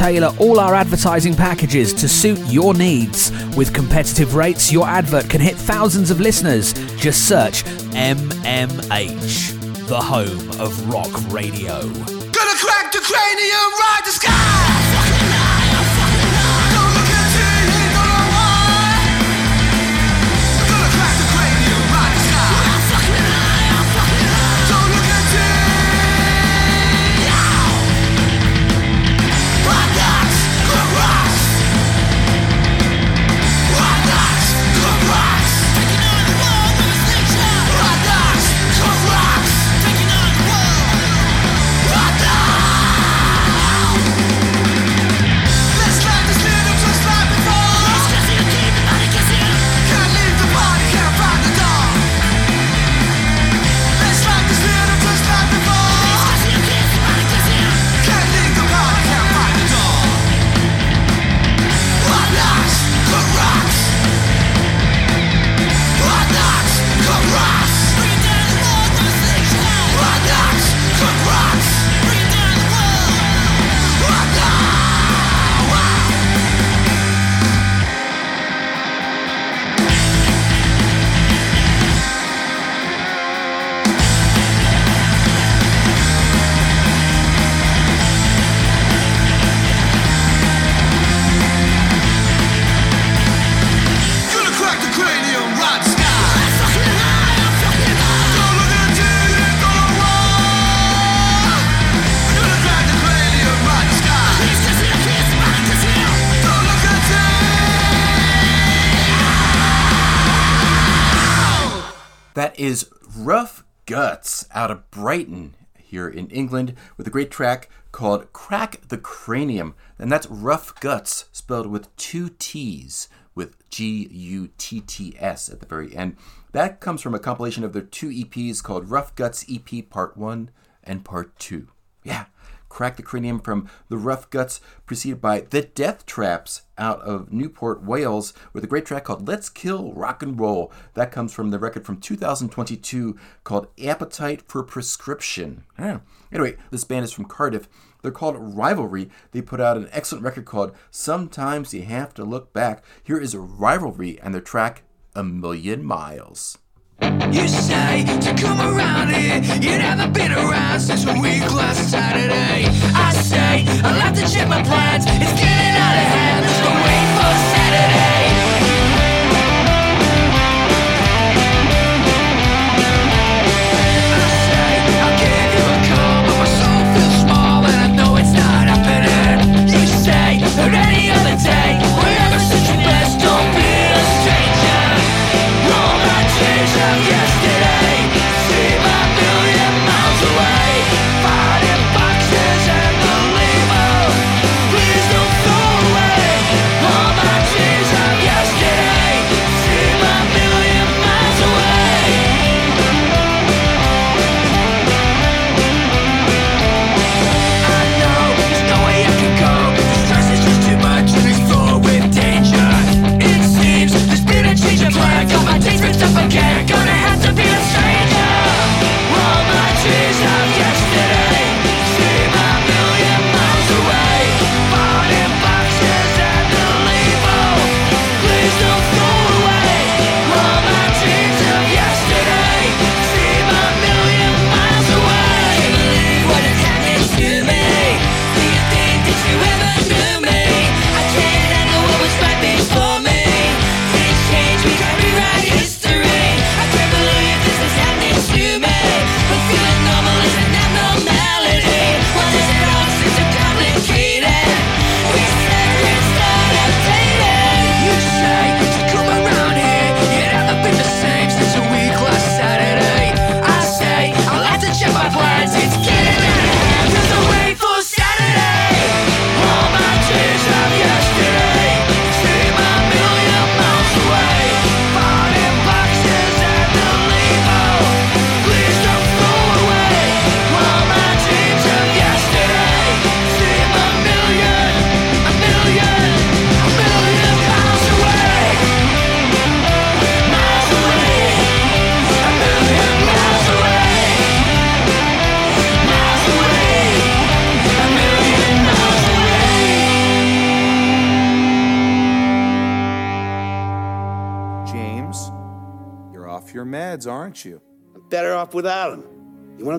S5: Tailor all our advertising packages to suit your needs. With competitive rates, your advert can hit thousands of listeners. Just search MMH, the home of rock radio.
S12: Gonna crack the cranium, ride the sky.
S1: Is Rough Gutts out of Brighton here in England with a great track called Crack the Cranium. And that's Rough Gutts spelled with two T's with G U T T S at the very end. That comes from a compilation of their two EPs called Rough Gutts EP Part 1 and Part 2. Yeah. Crack the Cranium from the Rough Gutts, preceded by The Deathtraps out of Newport, Wales, with a great track called Let's Kill Rock and Roll. That comes from the record from 2022 called Appetite for Prescription. Yeah. Anyway, this band is from Cardiff. They're called Rivalry. They put out an excellent record called Sometimes You Have to Look Back. Here is Rivalry and their track A Million Miles.
S8: You say to come around here, you never been around since a week last Saturday. I say I'll to check my plans. It's getting out of hand. Let's go wait for Saturday. I say I'll give a come of a soul this small and know it's not happening you a call, but my soul feels Yesterday.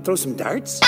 S8: Throw
S3: some darts?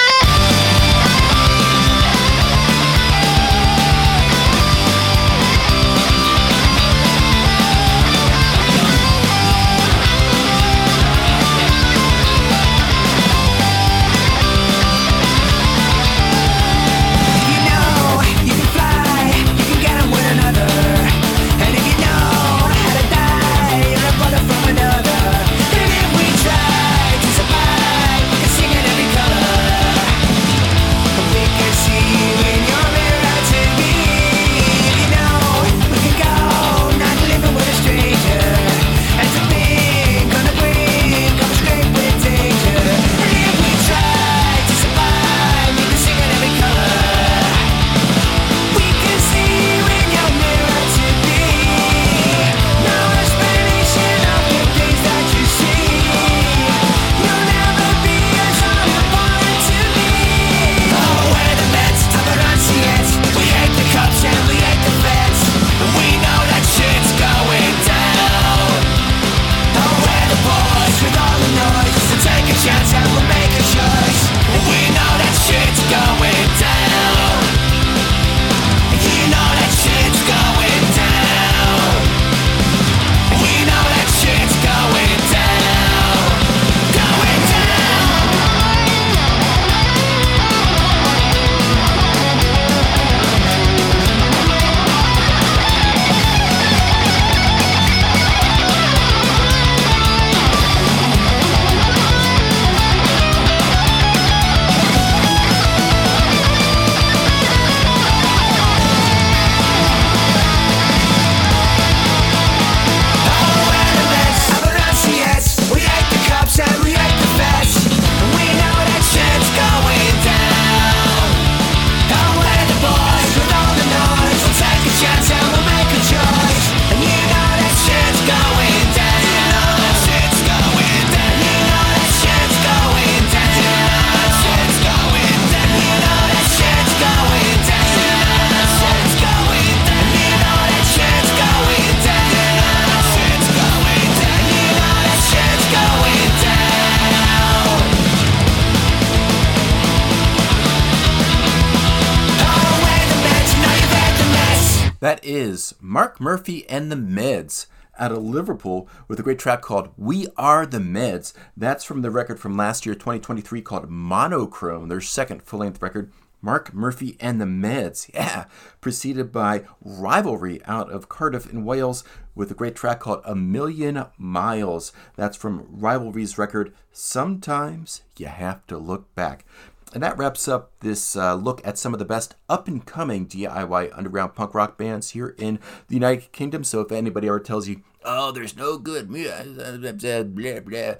S1: Mark Murphy and the Meds out of Liverpool with a great track called We Are the Meds. That's from the record from last year, 2023, called Monochrome, their second full length record. Mark Murphy and the Meds, yeah, preceded by Rivalry out of Cardiff in Wales with a great track called A Million Miles. That's from Rivalry's record, Sometimes You Have to Look Back. And that wraps up this uh, look at some of the best up and coming DIY underground punk rock bands here in the United Kingdom. So if anybody ever tells you, oh, there's no good, blah, blah,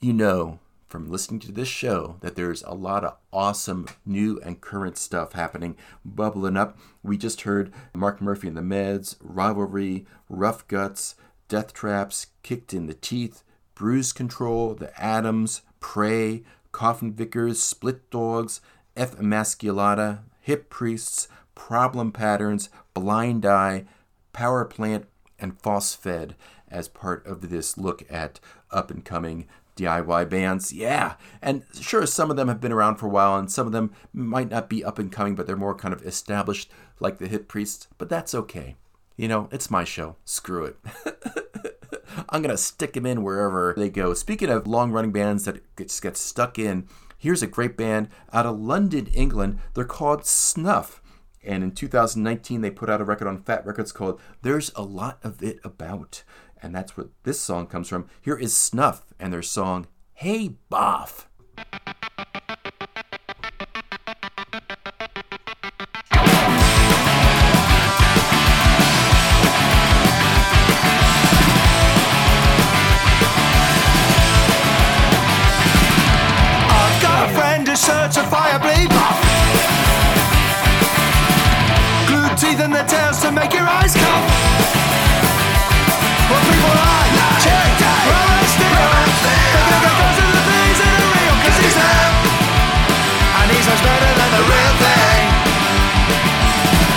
S1: you know from listening to this show that there's a lot of awesome new and current stuff happening, bubbling up. We just heard Mark Murphy and the Meds, Rivalry, Rough Gutts, Death Traps, Kicked in the Teeth, Bruise Control, The Atoms, Prey, Coughin Vicars, Split Dogs, F. Emasculata, Hip Priests, Problem Patterns, Blind Eye, Powerplant, and False Fed as part of this look at up and coming DIY bands. Yeah. And sure, some of them have been around for a while, and some of them might not be up and coming, but they're more kind of established, like the Hip Priests. But that's okay. You know, it's my show. Screw it. I'm going to stick them in wherever they go. Speaking of long running bands that just get stuck in, here's a great band out of London, England. They're called Snuff. And in 2019, they put out a record on Fat Records called There's a Lot of It About. And that's where this song comes from. Here is Snuff and their song, Hey Boff.
S12: Friend who's certifiably buff. Glued teeth and their tails to make your eyes come. What people like, check, close to the things are he's. And he's much better than the real thing.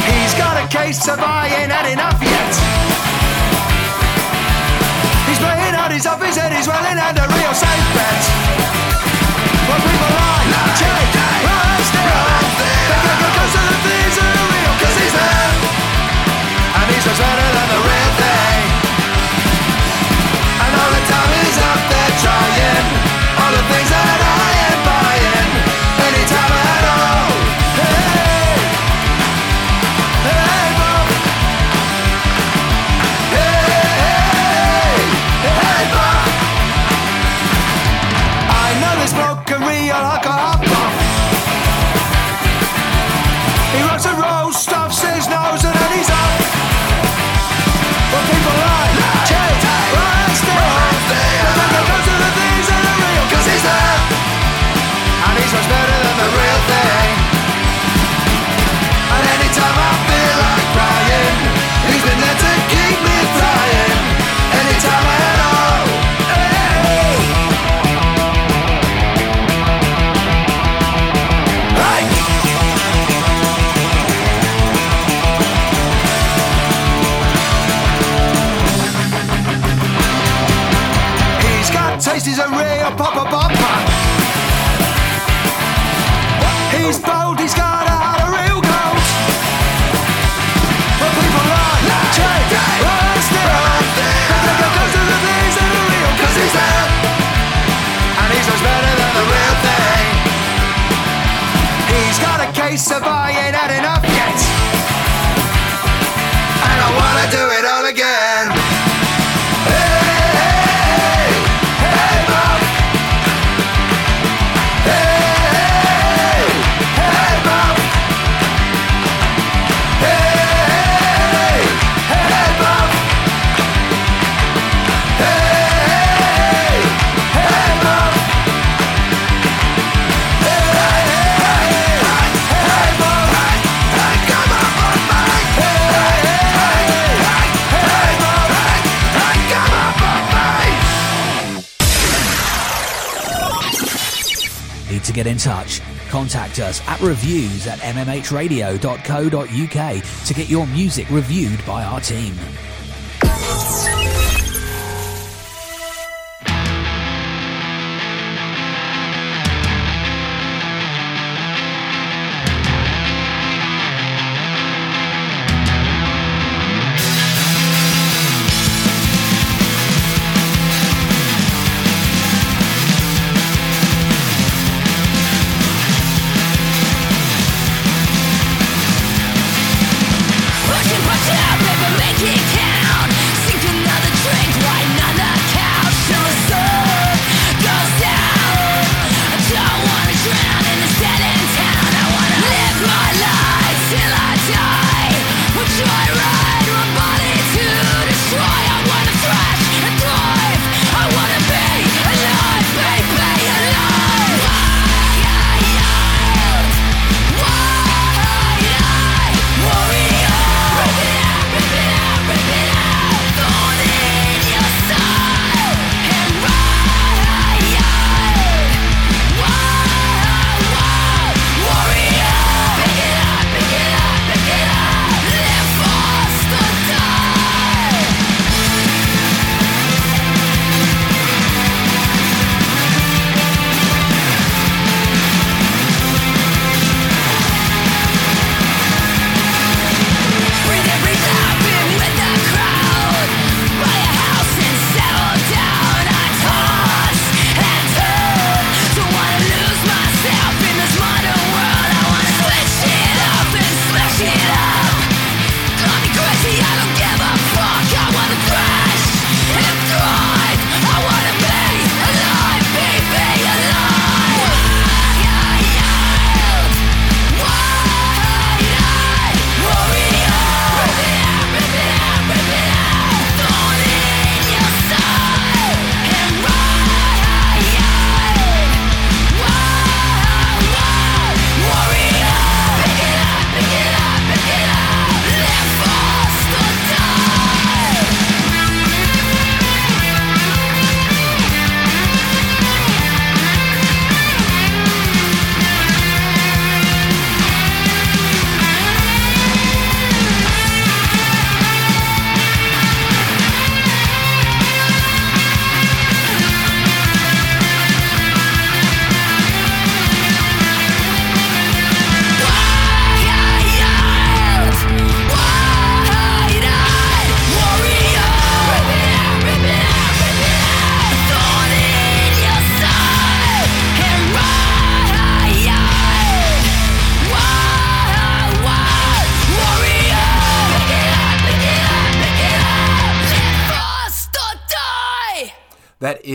S12: He's got a case I ain't had enough yet. He's playing out his office and he's welling out a real safe bet. What people like, check, well, real popper bopper.
S5: Touch? Contact us at reviews at mmhradio.co.uk to get your music reviewed by our team.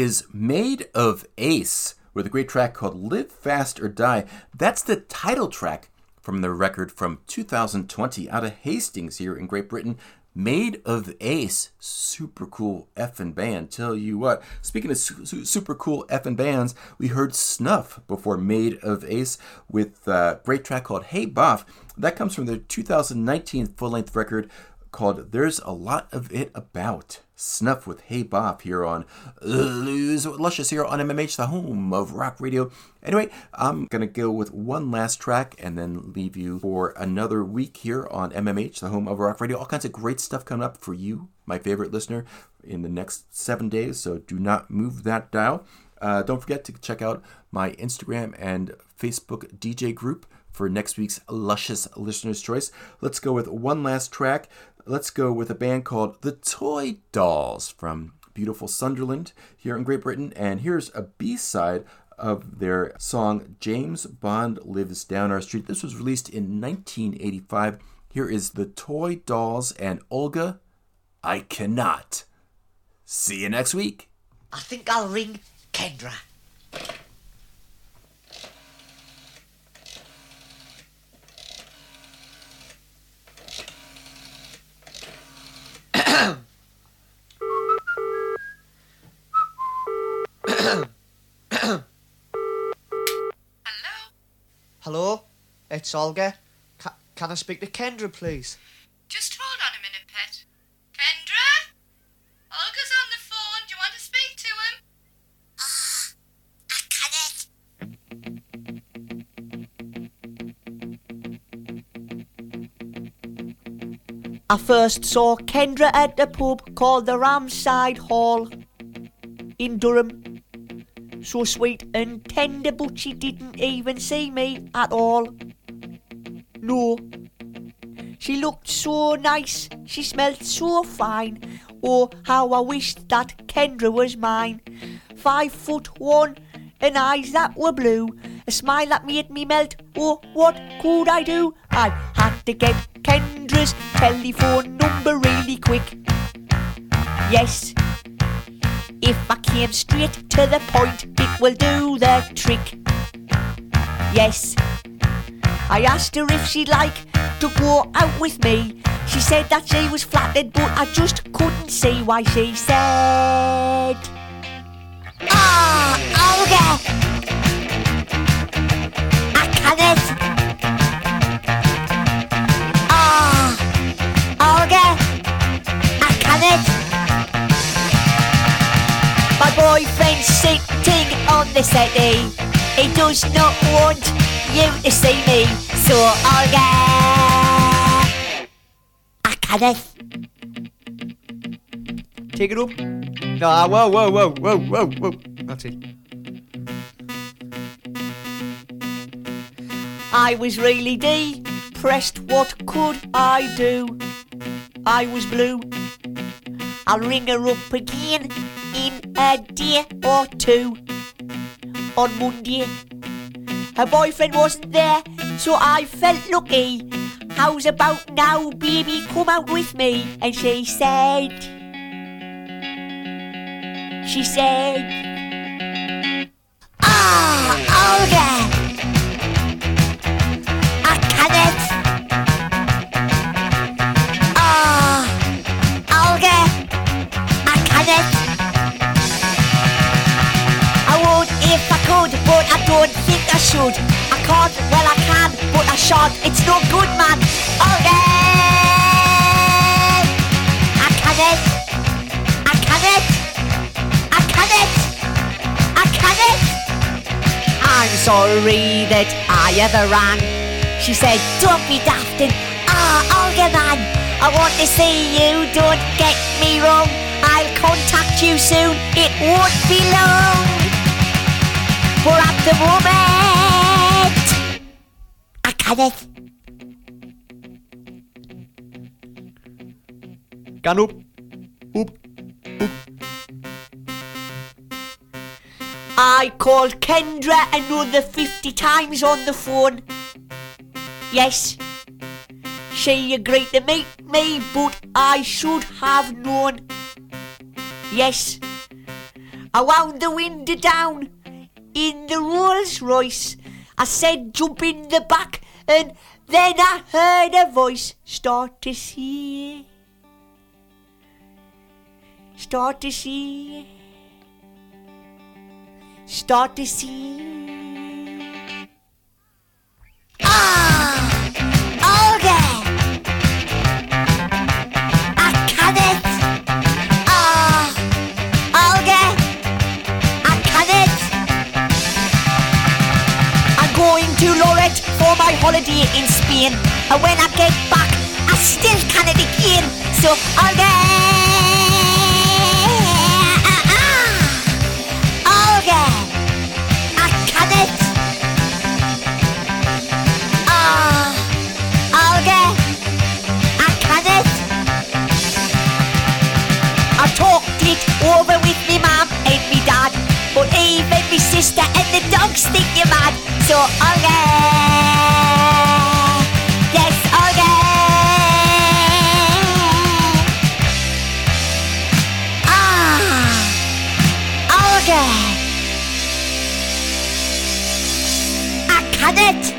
S1: Is Maid of Ace with a great track called Live Fast or Die. That's the title track from the record from 2020 out of Hastings here in Great Britain. Maid of Ace, super cool effing band. Tell you what. Speaking of su- su- super cool effing bands, we heard Snuff before Maid of Ace with a great track called Hey Boff. That comes from their 2019 full length record called There's a Lot of It About. Snuff with Hey Bop here on Luscious here on MMH, the home of rock radio. Anyway, I'm going to go with one last track and then leave you for another week here on MMH, the home of rock radio. All kinds of great stuff coming up for you, my favorite listener, in the next seven days, so do not move that dial. Uh, don't forget to check out my Instagram and Facebook DJ group for next week's luscious listener's choice. Let's go with one last track. Let's go with a band called The Toy Dolls from beautiful Sunderland here in Great Britain. And here's a B side of their song James Bond Lives Down Our Street. This was released in 1985. Here is The Toy Dolls and Olga. I cannot. See you next week.
S16: I think I'll ring Kendra. Hello, Hello, it's Olga. Ca- can I speak to Kendra, please?
S20: Just hold
S16: I first saw Kendra at a pub called the Ramside Hall in Durham. So sweet and tender, but she didn't even see me at all. No. She looked so nice, she smelled so fine. Oh, how I wished that Kendra was mine. Five foot one, and eyes that were blue. A smile that made me melt. Oh, what could I do? I had to get Kendra's telephone number really quick. Yes, if I came straight to the point, it will do the trick. Yes, I asked her if she'd like to go out with me. She said that she was flattered, but I just couldn't see why she said. Ah, Olga! I can't. My boyfriend's sitting on the settee. He does not want you to see me. So Olga, I can't. Take it up. No, ah, whoa, whoa, whoa, whoa, whoa, whoa. That's it. I was really depressed. What could I do? I was blue. I'll ring her up again in a day or two. On Monday, her boyfriend wasn't there, so I felt lucky. How's about now, baby? Come out with me. And she said, she said, Ah, I should. I can't, well I can, but I shan't. It's no good, man. Olga, I can't. I can't. I can't. I can't. I'm sorry that I ever ran. She said, don't be daft and ah, Olga man, I want to see you, don't get me wrong. I'll contact you soon, it won't be long. But at the moment, Can't. Can up. Up. Up. I called Kendra another 50 times on the phone. Yes, she agreed to meet me, but I should have known. Yes, I wound the window down in the Rolls Royce. I said, jump in the back, and then I heard a voice start to see. Start to see. Start to see. Ah! My holiday in Spain. And when I get back, I still can it again. So I'll get. Okay. I can it. Ah. Okay. I can it. I talked it over with me mum and me dad. But even me sister and the dogs think you're mad. So okay. Yes, okay. Ah. Okay. I can it.